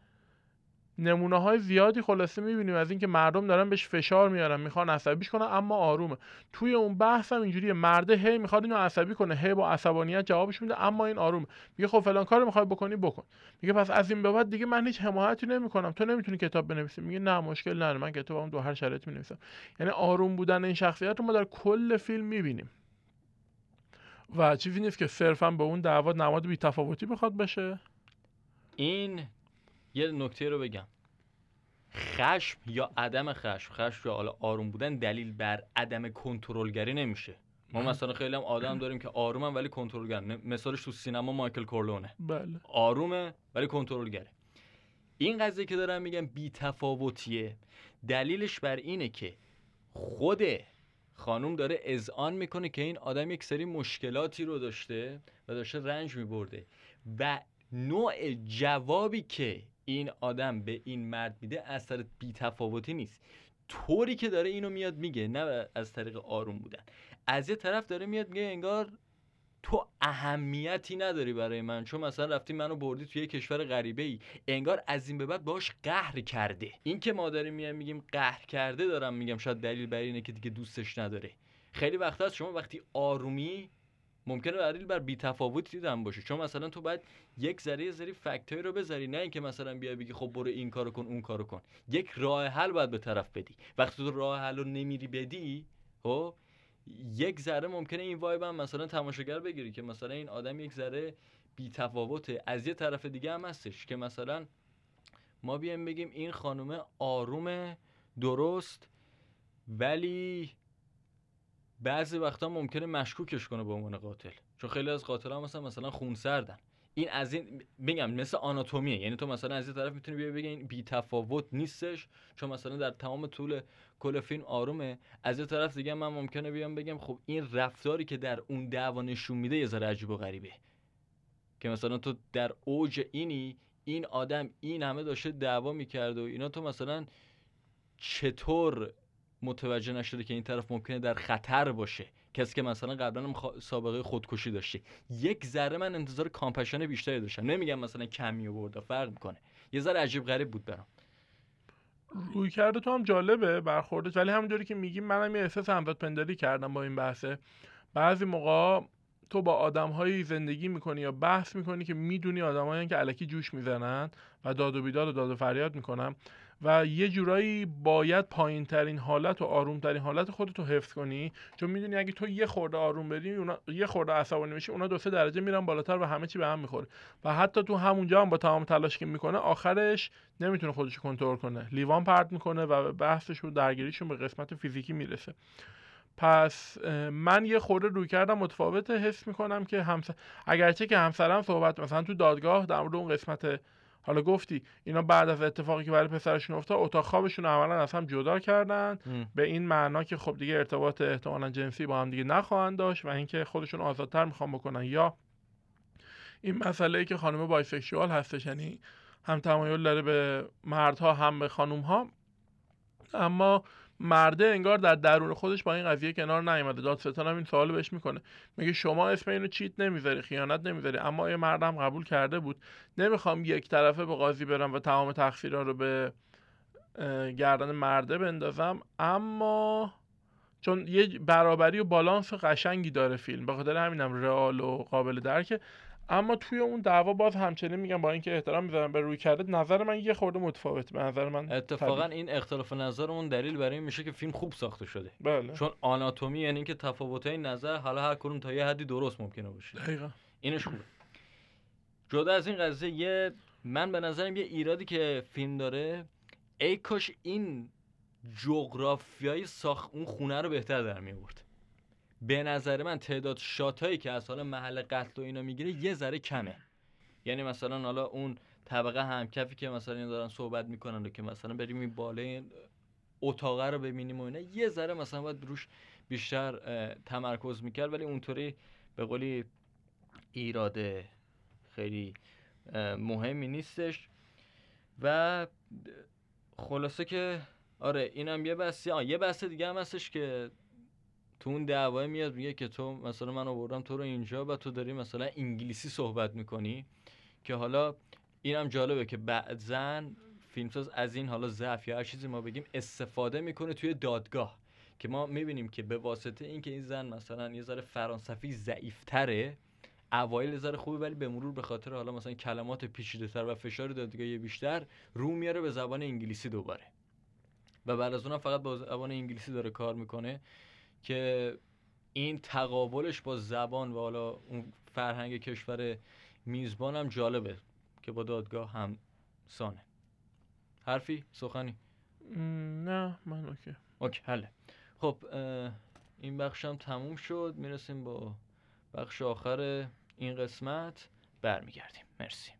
نمونه های زیادی خلاصه می‌بینیم از اینکه مردم دارن بهش فشار میارن می‌خوان عصبیش کنن اما آرومه. توی اون بحث هم اینجوریه. مرده هی می‌خواد اینو عصبی کنه هی با عصبانیت جوابش میده اما این آرومه. میگه خب فلان کارو می‌خوای بکنی بکن. میگه پس از این به بعد دیگه من هیچ حمایتی نمی‌کنم. تو نمی‌تونی کتاب بنویسی. میگه نه مشکل نداره. من کتابم دو هر شرایط می‌نویسم. یعنی آروم بودن این شخصیت رو ما در کل فیلم می‌بینیم. و چیزی نیست که صرفا به اون دعوا نماد بی‌تفاوتی بخواد بشه. این یه نکته رو بگم. خشم یا عدم خشم خشم یا حالا آروم بودن دلیل بر عدم کنترلگری نمیشه. ما مثلا خیلی هم آدم داریم که آرومن ولی کنترلگرن مثالش تو سینما مایکل کورلونه. بله. آرومه ولی کنترلگره این قضیه که دارم میگم بی تفاوتیه دلیلش بر اینه که خود خانوم داره اذعان می‌کنه که این آدم یک سری مشکلاتی رو داشته و داشته رنج میبرده و نوع جوابی که این آدم به این مرد میده از طریق بی تفاوتی نیست. طوری که داره اینو میاد میگه نه از طریق آروم بودن. از یه طرف داره میاد میگه انگار تو اهمیتی نداری برای من. چون مثلا رفتی منو بردی توی یه کشور غریبه ای انگار از این به بعد باش قهر کرده. این که ما داریم میایم میگیم قهر کرده دارم میگم. شاید دلیل بر اینه که دیگه دوستش نداره. خیلی وقت هست شما وقتی آرومی ممکنه دلیل بر بی‌تفاوتی دیدن باشه. چون مثلا تو باید یک ذره ذره فکتایی رو بذاری نه اینکه مثلا بیا بگی خب برو این کارو کن اون کارو کن. یک راه حل باید به طرف بدی. وقتی تو راه حل رو نمیری بدی خب یک ذره ممکنه این وایب هم مثلا تماشاگر بگیری که مثلا این آدم یک ذره بی تفاوته از یه طرف دیگه هم هستش که مثلا ما بیایم بگیم این خانومه آرومه درست ولی بعضی وقتا ممکنه مشکوکش کنه به عنوان قاتل. چون خیلی از قاتل ها مثلا مثلا خونسردن. این از این میگم مثل آناتومیه. یعنی تو مثلا از یه طرف می‌تونی بیا بگی این بی تفاوت نیستش. چون مثلا در تمام طول کل فیلم آرومه. از یه طرف دیگه من ممکنه بیام بگم خب این رفتاری که در اون دعوا نشون میده یه ذره عجیب و غریبه. که مثلا تو در اوج اینی این آدم این همه داشته دعوا می‌کرد و اینا تو مثلا چطور متوجه نشده که این طرف ممکنه در خطر باشه. کسی که مثلا قبلا سابقه خودکشی داشته. یک ذره من انتظار کامپشن بیشتری داشتم. نمیگم مثلا کمی آورده فرق می‌کنه. یه ذره عجیب غریب بود برام. روی کرده تو هم جالبه برخوردت ولی همونجوری که میگی منم یه احساس همزاد پنداری کردم با این بحثه. بعضی موقع تو با آدمهایی زندگی می‌کنی یا بحث می‌کنی که می‌دونی آدمایی که علکی جوش می‌زنن و داد و بیداد و داد و فریاد می‌کنن. و یه جورایی باید پایین ترین حالت و آروم ترین حالت خودتو حفظ کنی. چون می‌دونی اگه تو یه خورده آروم بری اونا یه خورده عصبانی بشی اونا دو سه درجه میرن بالاتر و همه چی به هم می‌خوره. و حتی تو همونجا هم با تمام تلاش که می‌کنه آخرش نمی‌تونه خودش رو کنترل کنه. لیوان پرت می‌کنه و بحثش و درگیریشون به قسمت فیزیکی می‌رسه. پس من یه خورده روی کردم متفاوت حس می‌کنم که همسر اگرچه که همسرم صحبت مثلا تو دادگاه در مورد اون قسمت حالا گفتی اینا بعد از اتفاقی که برای پسرشون افتاد اتاق خوابشون رو عملا از هم جدا کردن. به این معنا که خب دیگه ارتباط احتمالا جنسی با هم دیگه نخواهند داشت و اینکه خودشون آزادتر می‌خوان بکنن. یا این مسئله ای که خانم بایسکشوال هستش یعنی هم تمایل داره به مردها هم به خانوم ها اما مرده انگار در درون خودش با این قضیه کنار نیومده. دادستان هم این سوال بهش می‌کنه. میگه شما اسم اینو چیت نمی‌ذاری خیانت نمی‌ذاری اما یه مردم قبول کرده بود. نمی‌خوام یک طرفه به قاضی برم و تمام تقصیرها رو به گردن مرده بندازم. اما چون یه برابری و بالانس قشنگی داره فیلم. به خاطر همینم رئال و قابل درکه. اما توی اون دعوا باز همچنین میگم با اینکه احترام می‌ذارم به روی کرده نظر من یه خورده متفاوت. به نظر من اتفاقا طبیعی. این اختلاف نظرمون دلیل برای این میشه که فیلم خوب ساخته شده. بله. چون آناتومی یعنی اینکه تفاوت‌های نظر حالا هر کدوم تا یه حدی درست ممکنه باشه. دقیقا. اینش خوبه. جدا از این قضیه یه من به نظرم یه ایرادی که فیلم داره ای کاش این جغرافیای ساخت اون خونه رو بهتر در می آورد به نظر من تعداد شاتایی که از حالا محل قتل و اینا می‌گیره یه ذره کمه. یعنی مثلا حالا اون طبقه همکفی که مثلا اینا دارن صحبت می‌کنن و که مثلا بریم این بالای اتاقه رو ببینیم و اینا یه ذره مثلا باید روش بیشتر تمرکز می‌کرد. ولی اونطوری به قولی ایراد خیلی مهمی نیستش. و خلاصه که آره اینم یه بحثی. یه بحث دیگه هم هستش که تو اون دعوای میاد میگه که تو مثلا من آوردم تو رو اینجا و تو داری مثلا انگلیسی صحبت می‌کنی. که حالا اینم جالبه که بعضا فیلمساز از این حالا ضعف یا هر چیزی ما بگیم استفاده می‌کنه توی دادگاه. که ما می‌بینیم که به واسطه اینکه این زن مثلا یه ذره فرانسوی ضعیفتره اوایل ذره خوبه ولی به مرور به خاطر حالا مثلا کلمات پیچیده تر و فشار دادگاهی بیشتر رو میاره به زبان انگلیسی دوباره. و بعد از اونم فقط با زبان انگلیسی داره کار می‌کنه. که این تقابلش با زبان و حالا اون فرهنگ کشور میزبان هم جالبه که با دادگاه هم سانه. حرفی؟ سخنی؟ نه من اوکی. اوکی حله. خب این بخش هم تموم شد. می‌رسیم با بخش آخر این قسمت. برمیگردیم. مرسی.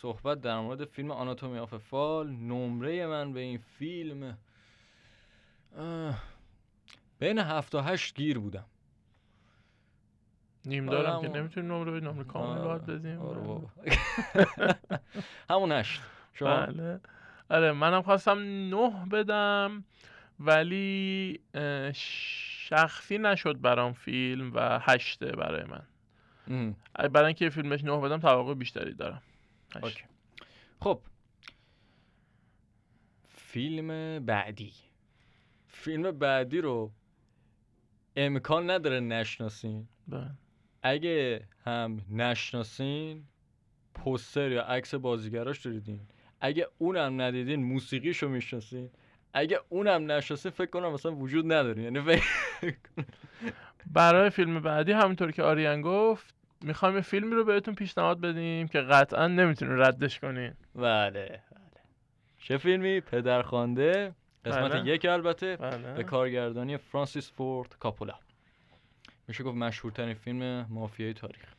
صحبت در مورد فیلم آناتومی آف فال. نمره من به این فیلم بین هفت و هشت گیر بودم. نیم دارم که نمی‌تونیم نمره بدیم نمره کامل آره، باید بدیم. آره. همون هشت. شما؟ بله. آره منم خواستم نه بدم ولی شخصی نشد برام فیلم و هشته برای من. برای اینکه فیلمش نه بدم توقع بیشتری دارم. اوکی. خب. فیلم بعدی. فیلم بعدی رو امکان نداره نشناسین. بله. اگه هم نشناسین پوستر یا عکس بازیگراش رو دیدین. اگه اونم ندیدین موسیقیشو می‌شناسین. اگه اونم نشناسین فکر کنم مثلا وجود نداره. یعنی برای فیلم بعدی همونطور که آریان گفت می‌خوایم یه فیلمی رو بهتون پیشنهاد بدیم که قطعا نمی‌تونین ردش کنین بله بله. چه فیلمی؟ پدرخوانده قسمت بله. یک البته بله. به کارگردانی فرانسیس فورد کاپولا. میشه گفت مشهورترین فیلم مافیای تاریخ.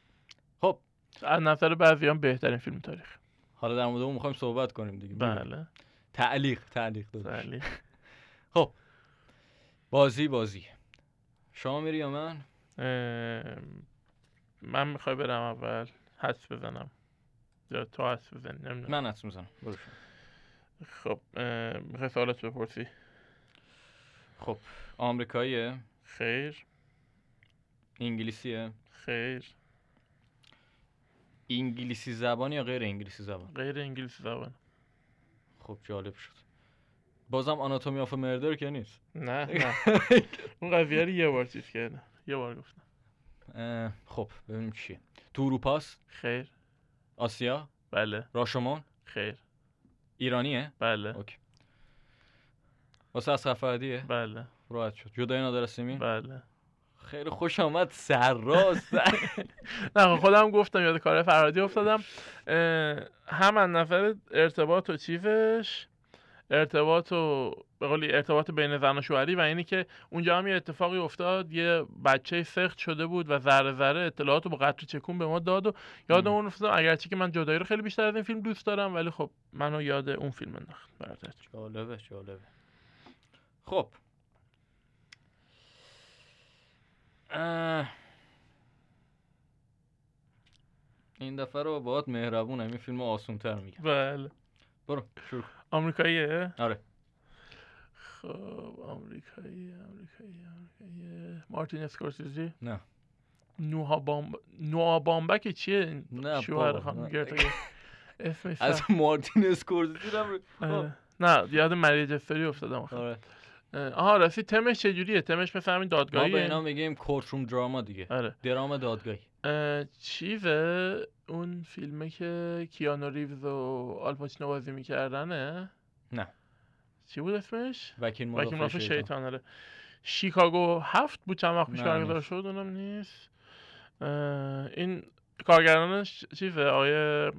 خب. از نظر بعضی هم بهترین فیلم تاریخ. حالا در مورد اون می‌خوایم صحبت کنیم دیگه. بله. تعلیق تعلیق. بله خب. بازی بازی. شما میری یا من؟ من می‌خوای برم اول؟ حدس بزنم. یا تو حدس بزنی نمی‌دونم. من حدس می‌زنم. خب می‌خوای سوالت بپرسی؟ خب آمریکاییه؟ خیر. انگلیسیه؟ خیر. انگلیسی زبان یا غیر انگلیسی زبان؟ غیر انگلیسی زبان. خب جالب شد. بازم Anatomy of Murder که نیست. نه نه. اون قضیه رو یه بار چیز کردم. یه بار گفتم. خب ببینیم چیه. تو اروپاست خیر. آسیا؟ بله. راشومون خیر. ایرانیه؟ بله. اوکی. واسه اصغر فرهادیه بله. راحت شد. جدایی نادر سیمین بله. خیلی خوش آمد سرراست نه خب خودم گفتم یاد کار فرهادی افتادم. هم از نظر ارتباط و چیزش ارتباط و به قولی ارتباط بین زن و شوهری و اینی که اونجا هم یه اتفاقی افتاد. یه بچه سخت شده بود و ذره ذره اطلاعات رو با قطر چکون به ما داد و یادمون افتادم اگرچه که من جدایی رو خیلی بیشتر از این فیلم دوست دارم ولی خب منو یاد اون فیلم انداخت. برادر جالبه جالبه. خب. اه. این دفعه رو باید مهربونم. این فیلم آسون تر میگم. بله. برو شروع آمریکاییه؟ آره. خب آمریکایی آمریکایی آمریکایی. مارتین اسکورسیزی؟ نه. نوها بامب نوها بامبک چیه؟ نه شوهر خانم اسمش از. مارتین اسکورسیزی آره. نه یاد مریج استوری افتادم. آره. آها راستی تمش چجوریه؟ تمش مثل همین ما به اینا میگیم کورتروم دراما دیگه. آره. درام دادگاهی. اه، چیزه؟ اون فیلمه که کیانو ریوز و آلپاچینو بازی میکردنه؟ نه. چی بود اسمش؟ وکیل وکیل مدافع شیطان. شیطان آره. شیکاگو هفت بود چند وقت پیش برگزار. شد اونم نیست. این کارگردانش چیزه؟ آیه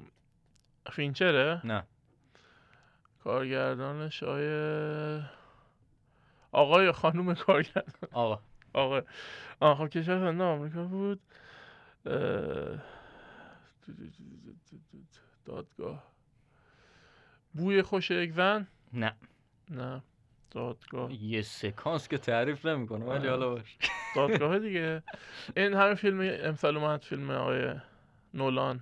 فینچره؟ نه. کارگردانش آقای یا خانوم کارگردان. آقا. آقا. آه خب کشور آمریکا بود. اه، دادگاه. بوی خوش یک زن نه. نه. دادگاه. یه سکانس که تعریف نمی‌کنه ولی. حالا باش. دادگاه دیگه. این همه فیلم امسال اومد فیلم آقای نولان.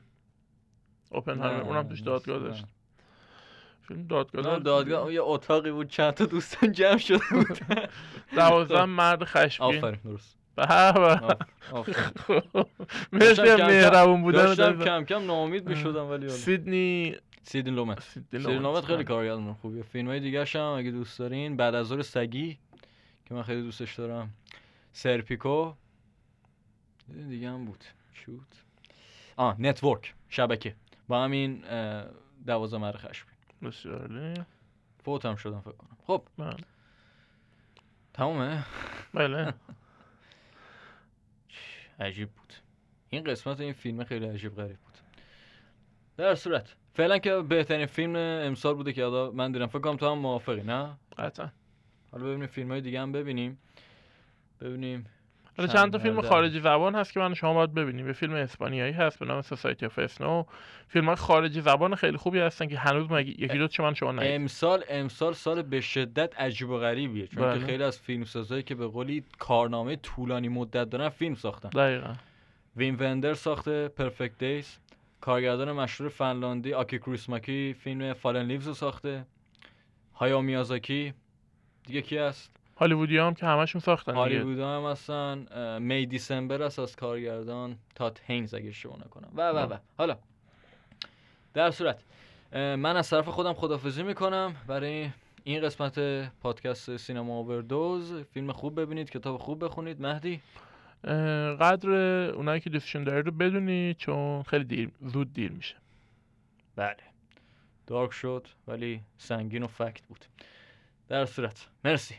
اوپنهایمر. نه، اونم توش دادگاه. داشت. فیلم دادگاه دادگاه یه اتاقی بود چند تا دوستان جمع شده بود دوازده مرد خشمگین. آفرین درست. مرسی مهربون بودن داشتم کم کم ناامید می‌شدم ولی. سیدنی سیدنی لومت. سیدنی لومت، خیلی بله. کارگردان خوبیه. فیلم های دیگه هم اگه دوست دارین بعد از ظهر سگی که من خیلی دوستش دارم. سرپیکو. دیگه هم بود. چی بود آه نتورک. شبکه. با همین اه، دوازده مرد خشمگین بسیار. فوت هم شدم فکر کنم. خب. بله. تمومه؟ بله. عجیب بود. این قسمت این فیلم خیلی عجیب غریب بود. در صورت فعلا که بهترین فیلم امسال بوده که حالا من دیدم. فکر کنم تو هم موافقی نه؟ قطعا. حالا ببینیم فیلم های دیگه هم ببینیم. ببینیم حالا چند تا فیلم خارجی زبان هست که من شما باید ببینیم. یه فیلم اسپانیایی هست به نام Society of Snow فیلم های خارجی زبان خیلی خوبی هستن که هنوز مگه یکی دو من شما ندید امسال امسال سال به شدت عجیب و غریبیه. چون بله. که خیلی از فیلم سازایی که به قولی کارنامه طولانی مدت دارن فیلم ساختن. دقیقا. ویم وندرس ساخته Perfect Days کارگردان مشهور فنلاندی آکی کوریسماکی فیلم Fallen Leaves رو ساخته. هایا میازاکی دیگه کی هست؟ هالیوودی هم که همشون ساختن دیگه. هالیوود هم اه، می دیسمبر است از کارگردان تات هینز اگه اشتباه نکنم. و و و. حالا در صورت من از طرف خودم خدافزی می‌کنم برای این قسمت پادکست سینما اووردوز فیلم خوب ببینید کتاب خوب بخونید. مهدی؟ قدر اونایی که دوستشون دارید رو بدونی چون خیلی دیر زود دیر میشه. بله. دارک شد ولی سنگین و فکت بود. در صورت مرسی.